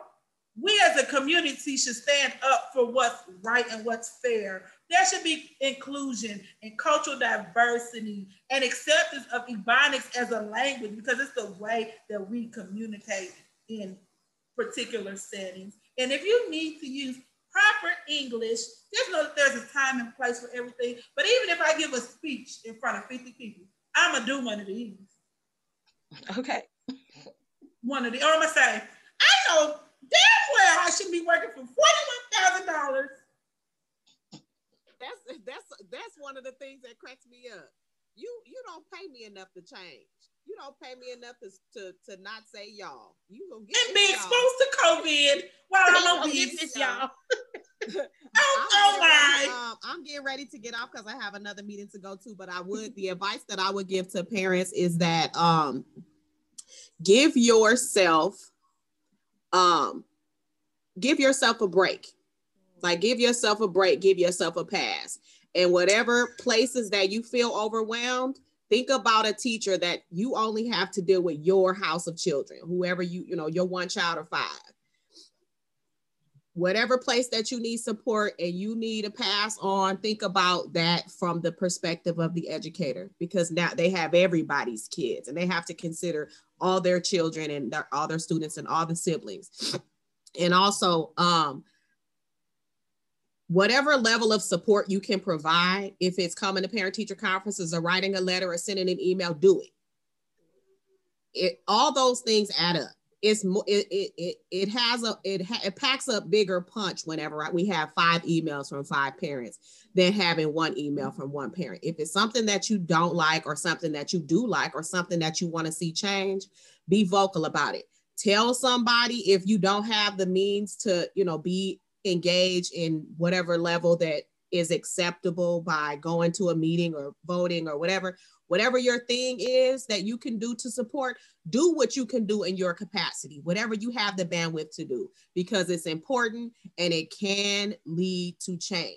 We as a community should stand up for what's right and what's fair. There should be inclusion and cultural diversity and acceptance of Ebonics as a language because it's the way that we communicate in particular settings. And if you need to use proper English, just know that there's a time and place for everything. But even if I give a speech in front of 50 people, I'm gonna do one of these. Okay. One of the, or I'm gonna say, I know damn well I should be working for $41,000. That's that's that's one of the things that cracks me up. You you don't pay me enough to change. You don't pay me enough to to, to not say y'all. You gonna get and be exposed to COVID while I'm on this, y'all. I'm oh getting ready- my. um, I'm getting ready to get off because I have another meeting to go to. But I would the advice that I would give to parents is that um give yourself um give yourself a break. Like give yourself a break, give yourself a pass. And whatever places that you feel overwhelmed, think about a teacher that you only have to deal with your house of children, whoever you, you know, your one child or five whatever place that you need support and you need a pass on, think about that from the perspective of the educator because now they have everybody's kids and they have to consider all their children and their, all their students and all the siblings. And also, um, whatever level of support you can provide, if it's coming to parent teacher conferences or writing a letter or sending an email, do it. It all those things add up it's it it it, it has a it ha- it packs a bigger punch whenever we have five emails from five parents than having one email from one parent. If it's something that you don't like or something that you do like or something that you want to see change, be vocal about it. Tell somebody if you don't have the means to, you know, be engaged in whatever level that is acceptable by going to a meeting or voting or whatever whatever your thing is that you can do to support, do what you can do in your capacity, whatever you have the bandwidth to do, because it's important and it can lead to change.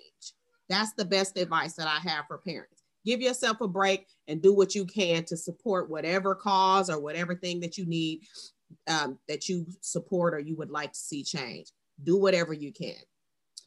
That's the best advice that I have for parents. Give yourself a break and do what you can to support whatever cause or whatever thing that you need um, that you support or you would like to see change. Do whatever you can.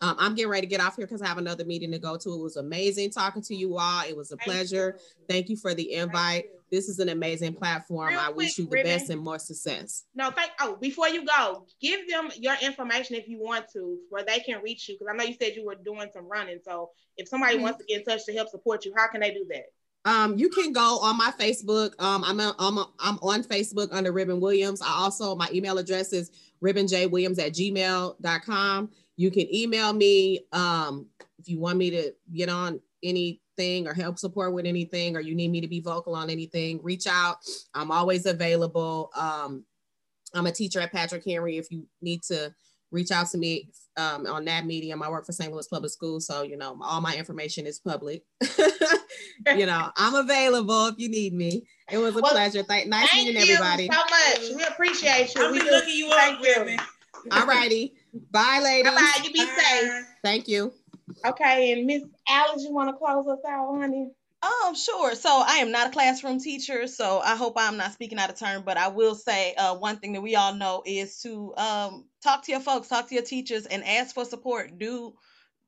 Um, I'm getting ready to get off here because I have another meeting to go to. It was amazing talking to you all. It was a pleasure. Thank you for the invite. This is an amazing platform. Real I wish you the Ribbon. best and more success. No, thank. Oh, before you go, give them your information if you want to, where they can reach you. Because I know you said you were doing some running. So if somebody Mhm. wants to get in touch to help support you, how can they do that? Um, you can go on my Facebook. Um, I'm, a, I'm, a, I'm on Facebook under Ribbon Williams. I also, my email address is ribbonjwilliams at gmail.com. You can email me um, if you want me to get on anything or help support with anything, or you need me to be vocal on anything, reach out. I'm always available. Um, I'm a teacher at Patrick Henry. If you need to reach out to me um, on that medium, I work for St. Louis Public Schools. So, you know, all my information is public. you know, I'm available if you need me. It was a Well, pleasure. Thank, you. nice Thank meeting you everybody. so much. We appreciate you. I'm we be do. looking you up, Thank you. Ribbon. All righty. Bye, ladies. Bye bye. You be safe. Thank you. Okay, and Miss Alice, you want to close us out, honey? Um, sure. So I am not a classroom teacher, so I hope I'm not speaking out of turn, but I will say uh, one thing that we all know is to um, talk to your folks, talk to your teachers, and ask for support. Do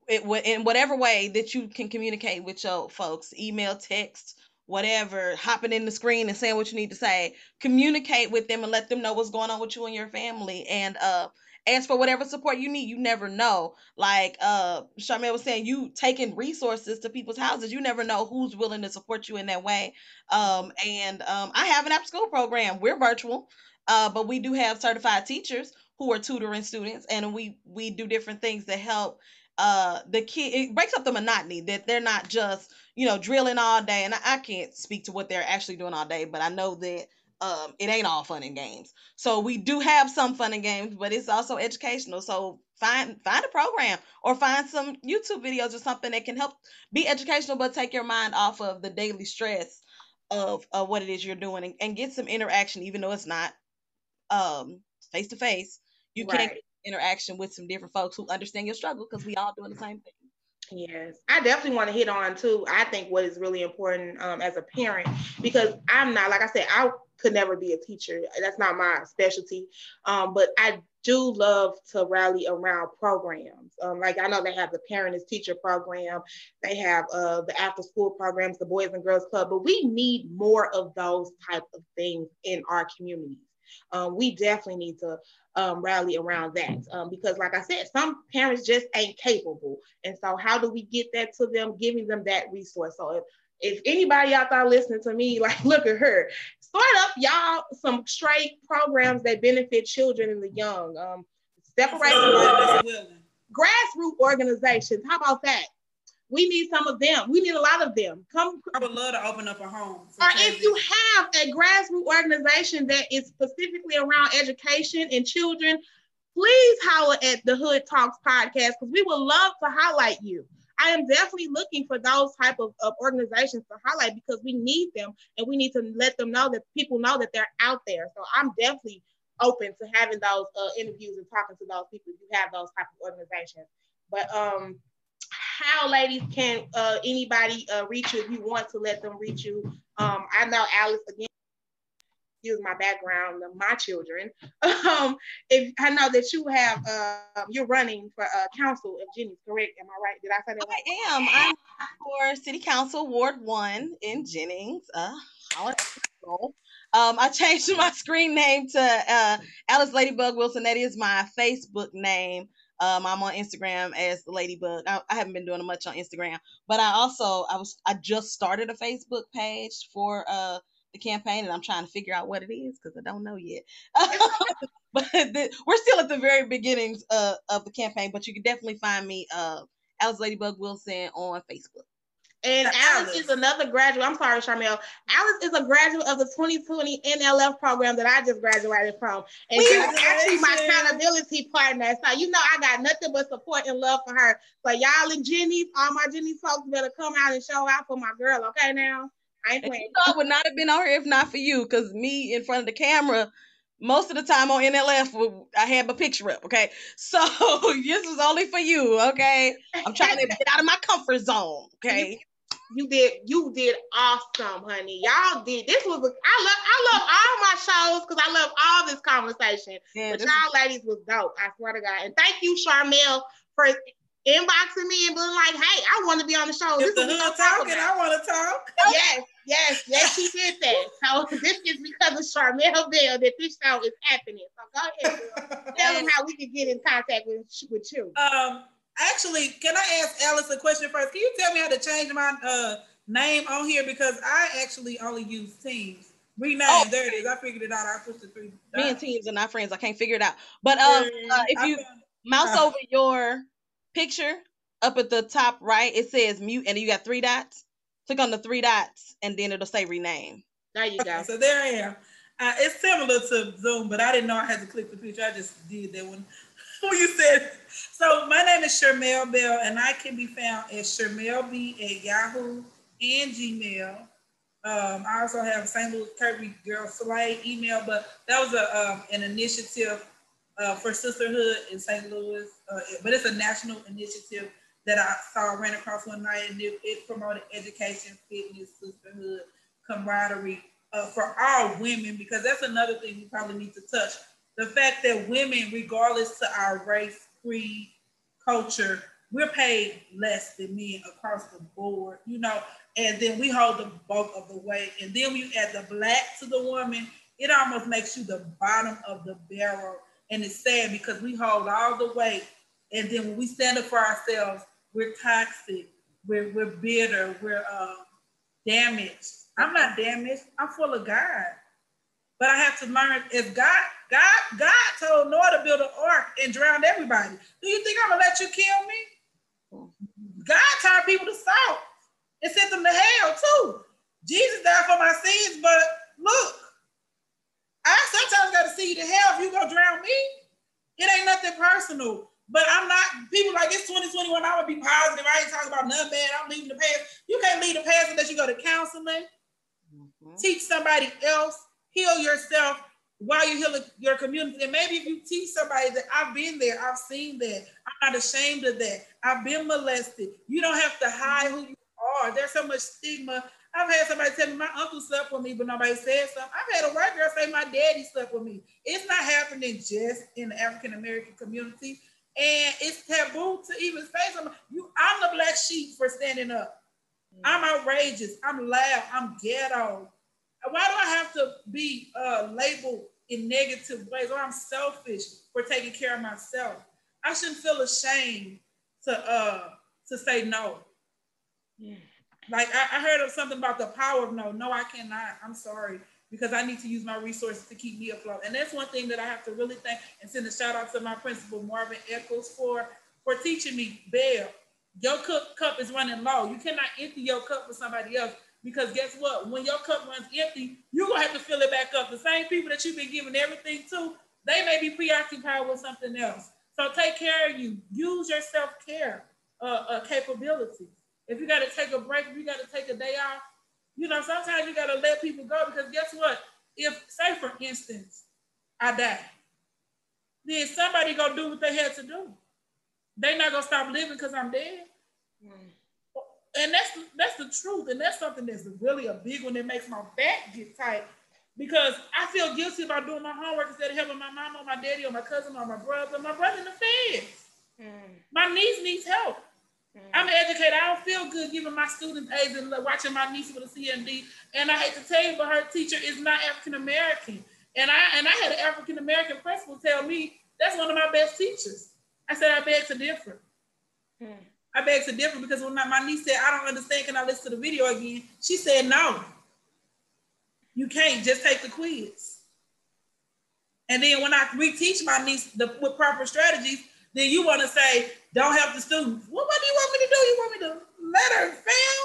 it in whatever way that you can communicate with your folks, email, text, whatever, hopping in the screen and saying what you need to say. Communicate with them and let them know what's going on with you and your family, and uh, ask for whatever support you need. You never know like uh Charmaine was saying, you taking resources to people's houses. You never know who's willing to support you in that way. Um, and um, I have an after school program. We're virtual, uh, but we do have certified teachers who are tutoring students, and we we do different things to help uh the kid. It breaks up the monotony that they're not just you know drilling all day. And I, I can't speak to what they're actually doing all day, but I know that um, it ain't all fun and games. So we do have some fun and games, but it's also educational. So find find a program or find some YouTube videos or something that can help be educational, but take your mind off of the daily stress of, of what it is you're doing and, and get some interaction, even though it's not um face to face. You can get interaction with some different folks who understand your struggle because we all doing the same thing. Yes, I definitely want to hit on too. I think what is really important um, as a parent, because I'm not, like I said, I could never be a teacher. That's not my specialty. Um, but I do love to rally around programs. Um, like I know they have the parent is teacher program, they have uh, the after school programs, the Boys and Girls Club, but we need more of those type of things in our communities. Um, we definitely need to um, rally around that um, because, like I said, some parents just ain't capable. And so, how do we get that to them? Giving them that resource. So, if, if anybody out there listening to me, like, look at her, start up y'all some straight programs that benefit children and the young. Um, separate Somebody that's grassroots organizations. How about that? We need some of them. We need a lot of them. Come I would love to open up a home. or if you have a grassroots organization that is specifically around education and children, please holler at the Hood Talks podcast because we would love to highlight you. I am definitely looking for those type of, of organizations to highlight because we need them and we need to let them know that people know that they're out there. So I'm definitely open to having those uh, interviews and talking to those people if you have those type of organizations. But um, how ladies can uh, anybody uh, reach you if you want to let them reach you? Um, I know Alice again. Use my background my children. Um, if I know that you have, uh, you're running for uh, council of Jennings, correct? Am I right? Did I say that right? I am. I'm for City Council Ward One in Jennings. Uh, um, I changed my screen name to uh, Alice Ladybug Wilson. That is my Facebook name. Um, I'm on Instagram as Ladybug. I, I haven't been doing much on Instagram, but I also I was I just started a Facebook page for uh the campaign, and I'm trying to figure out what it is because I don't know yet. but the, we're still at the very beginnings uh, of the campaign, but you can definitely find me uh, Alice Ladybug Wilson on Facebook. And Alice. Alice is another graduate. I'm sorry, Charmel. Alice is a graduate of the 2020 NLF program that I just graduated from. And she's actually my accountability partner. So you know I got nothing but support and love for her. So y'all and Jennings, all my Jennings folks better come out and show out for my girl, okay now? I ain't And playing. you know, would not have been on here if not for you, because me in front of the camera, most of the time on NLF, I had my picture up. Okay, so this was only for you. Okay, I'm trying to get out of my comfort zone. Okay, You did you did awesome, honey. Y'all did this was a, I love I love all my shows because I love all this conversation. yeah, But this- y'all ladies was dope. I swear to God. And thank you, Charmel, for inboxing me and being like, hey, I want to be on the show. If This the is what we hood talking, about. I want to talk. Yes, yes, yes, she did that. So this is because of Charmel Bell that this show is happening. So go ahead, girl. Tell them how we can get in contact with, with you. Um, actually, can I ask Alice a question first? Can you tell me how to change my uh name on here because I actually only use Teams. Rename. Oh. There it is. I figured it out. I pushed the three. me and teams are not friends. I can't figure it out. But um, uh, if you mouse Uh. over your picture up at the top right, it says mute, and you got three dots. Click on the three dots, and then it'll say rename. There you go. Okay, so there I am. Uh, it's similar to Zoom, but I didn't know I had to click the picture. I just did that one. when you said so, my name is Shermel Bell, and I can be found at Shermel B at Yahoo and Gmail. Um, I also have St. Louis Kirby Girl Slay email, but that was a um, an initiative uh, for sisterhood in St. Louis. Uh, but it's a national initiative that I saw ran across one night, and it, it promoted education, fitness, sisterhood, camaraderie uh, for all women, because that's another thing we probably need to touch. The fact that women, regardless to our race, creed, culture, we're paid less than men across the board, you know, and then we hold the bulk of the weight. And then when you add the black to the woman, it almost makes you the bottom of the barrel. And it's sad because we hold all the weight. And then when we stand up for ourselves, we're toxic, we're, we're bitter, we're um, damaged. I'm not damaged, I'm full of God. But I have to learn if God, God, God told Noah to build an ark and drown everybody. Do you think I'm gonna let you kill me? God turned people to salt and sent them to hell too. Jesus died for my sins, but look, I sometimes got to see you to hell if you gonna drown me. It ain't nothing personal. But I'm not, people like it's 2021. I would be positive. I ain't talking about nothing bad. I'm leaving the past. You can't leave the past unless you go to counseling, mm-hmm. teach somebody else, heal yourself while you're healing your community. And maybe if you teach somebody that I've been there, I've seen that, I'm not ashamed of that. I've been molested. You don't have to hide who you are. There's so much stigma. I've had somebody tell me my uncle slept with me, but nobody said something. I've had a white girl say my daddy slept with me. It's not happening just in the African American community. And it's taboo to even say something. You, I'm the black sheep for standing up. Mm. I'm outrageous. I'm loud. I'm ghetto. Why do I have to be uh, labeled in negative ways? Or I'm selfish for taking care of myself. I shouldn't feel ashamed to uh to say no. Yeah. Like I, I heard of something about the power of no. No, I cannot. I'm sorry because I need to use my resources to keep me afloat. And that's one thing that I have to really thank and send a shout out to my principal Marvin Eccles for for teaching me. Bell, your cup cup is running low. You cannot empty your cup for somebody else because guess what? When your cup runs empty, you're gonna have to fill it back up. The same people that you've been giving everything to, they may be preoccupied with something else. So take care of you. Use your self care uh, uh, capabilities. If you got to take a break, if you got to take a day off, you know, sometimes you got to let people go because guess what? If, say, for instance, I die, then somebody gonna do what they had to do. They not gonna stop living because I'm dead. Mm. And that's that's the truth, and that's something that's really a big one that makes my back get tight because I feel guilty about doing my homework instead of helping my mom or my daddy or my cousin or my brother. My brother in the feds. Mm. My niece needs help. I'm an educator. I don't feel good giving my students A's and watching my niece with a CMD. And I hate to tell you, but her teacher is not African American. And I and I had an African American principal tell me that's one of my best teachers. I said I beg to differ. Hmm. I beg to differ because when my niece said I don't understand, can I listen to the video again? She said no. You can't just take the quiz. And then when I reteach my niece the, with proper strategies, then you want to say, don't help the students. Well, what do you want me to do? You want me to let her fail?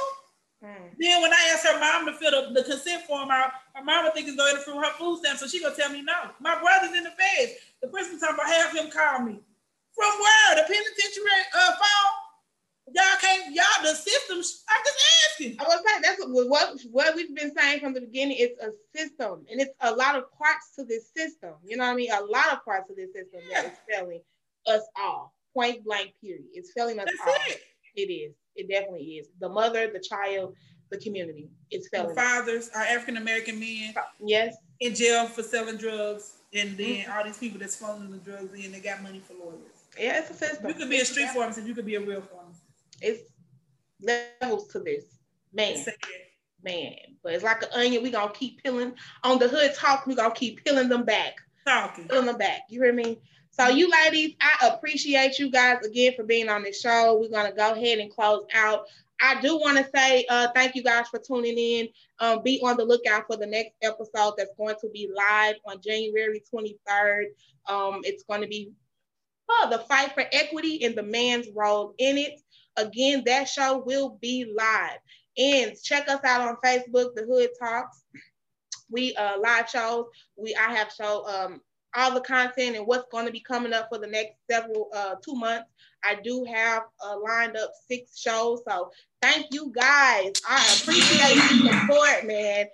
Mm. Then when I ask her mom to fill the, the consent form out, her mom would think it's going to fill her food stamp, so she gonna tell me no. My brother's in the feds. The principal talking about have him call me. From where? The penitentiary uh, phone? Y'all can't, y'all, the system, I'm just asking. I was saying, that's what, what, what we've been saying from the beginning. It's a system, and it's a lot of parts to this system. You know what I mean? A lot of parts of this system yeah. that is failing us all. Point blank, period. It's failing us That's all. It. it is. It definitely is. The mother, the child, the community. It's failing. The fathers are African American men. Yes. In jail for selling drugs, and then mm-hmm. all these people that's smuggling the drugs in, they got money for lawyers. Yeah, it's a system. You could be a street yeah. pharmacist. You could be a real pharmacist. It's levels to this, man. Man, but it's like an onion. We gonna keep peeling on the hood talk. We gonna keep peeling them back. Talking. Peeling them back. You hear me? So you ladies, I appreciate you guys again for being on the show. We're gonna go ahead and close out. I do want to say uh, thank you guys for tuning in. Um, be on the lookout for the next episode that's going to be live on January 23rd. Um, it's going to be the fight for equity and the man's role in it. Again, that show will be live. And check us out on Facebook, The Hood Talks. We uh, live shows. We I have show um, all the content and what's going to be coming up for the next several uh, two months. I do have uh, lined up six shows. So thank you guys. I appreciate the support, man.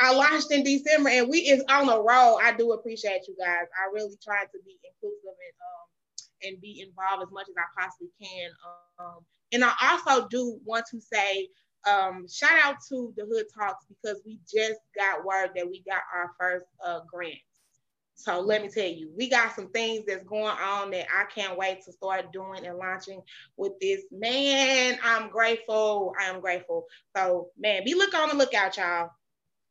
I launched in December and we is on the roll. I do appreciate you guys. I really try to be inclusive and um, and be involved as much as I possibly can. Um, and I also do want to say um, shout out to the Hood Talks because we just got word that we got our first uh, grant. So let me tell you, we got some things that's going on that I can't wait to start doing and launching with this. Man, I'm grateful. I am grateful. So man, be look on the lookout, y'all.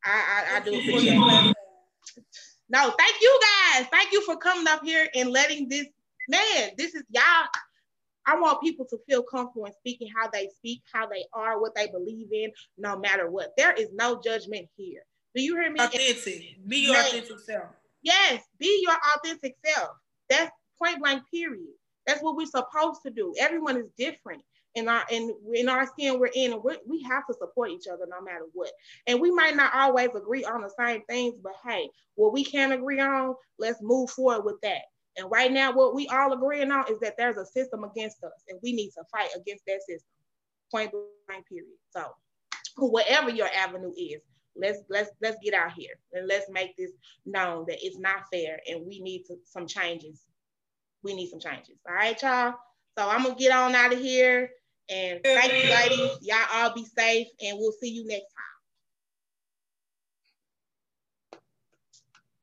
I I, I do appreciate it. No, thank you guys. Thank you for coming up here and letting this man. This is y'all. I want people to feel comfortable in speaking how they speak, how they are, what they believe in, no matter what. There is no judgment here. Do you hear me? Authentic. Be your authentic self. Yes, be your authentic self. That's point blank, period. That's what we're supposed to do. Everyone is different. in our in in our skin we're in, and we're, we have to support each other no matter what. And we might not always agree on the same things, but hey, what we can agree on, let's move forward with that. And right now, what we all agreeing on is that there's a system against us, and we need to fight against that system. Point blank, period. So, whatever your avenue is, let's let's let's get out here and let's make this known that it's not fair, and we need to, some changes. We need some changes. All right, y'all. So I'm gonna get on out of here. And thank you, ladies. Y'all all be safe, and we'll see you next time.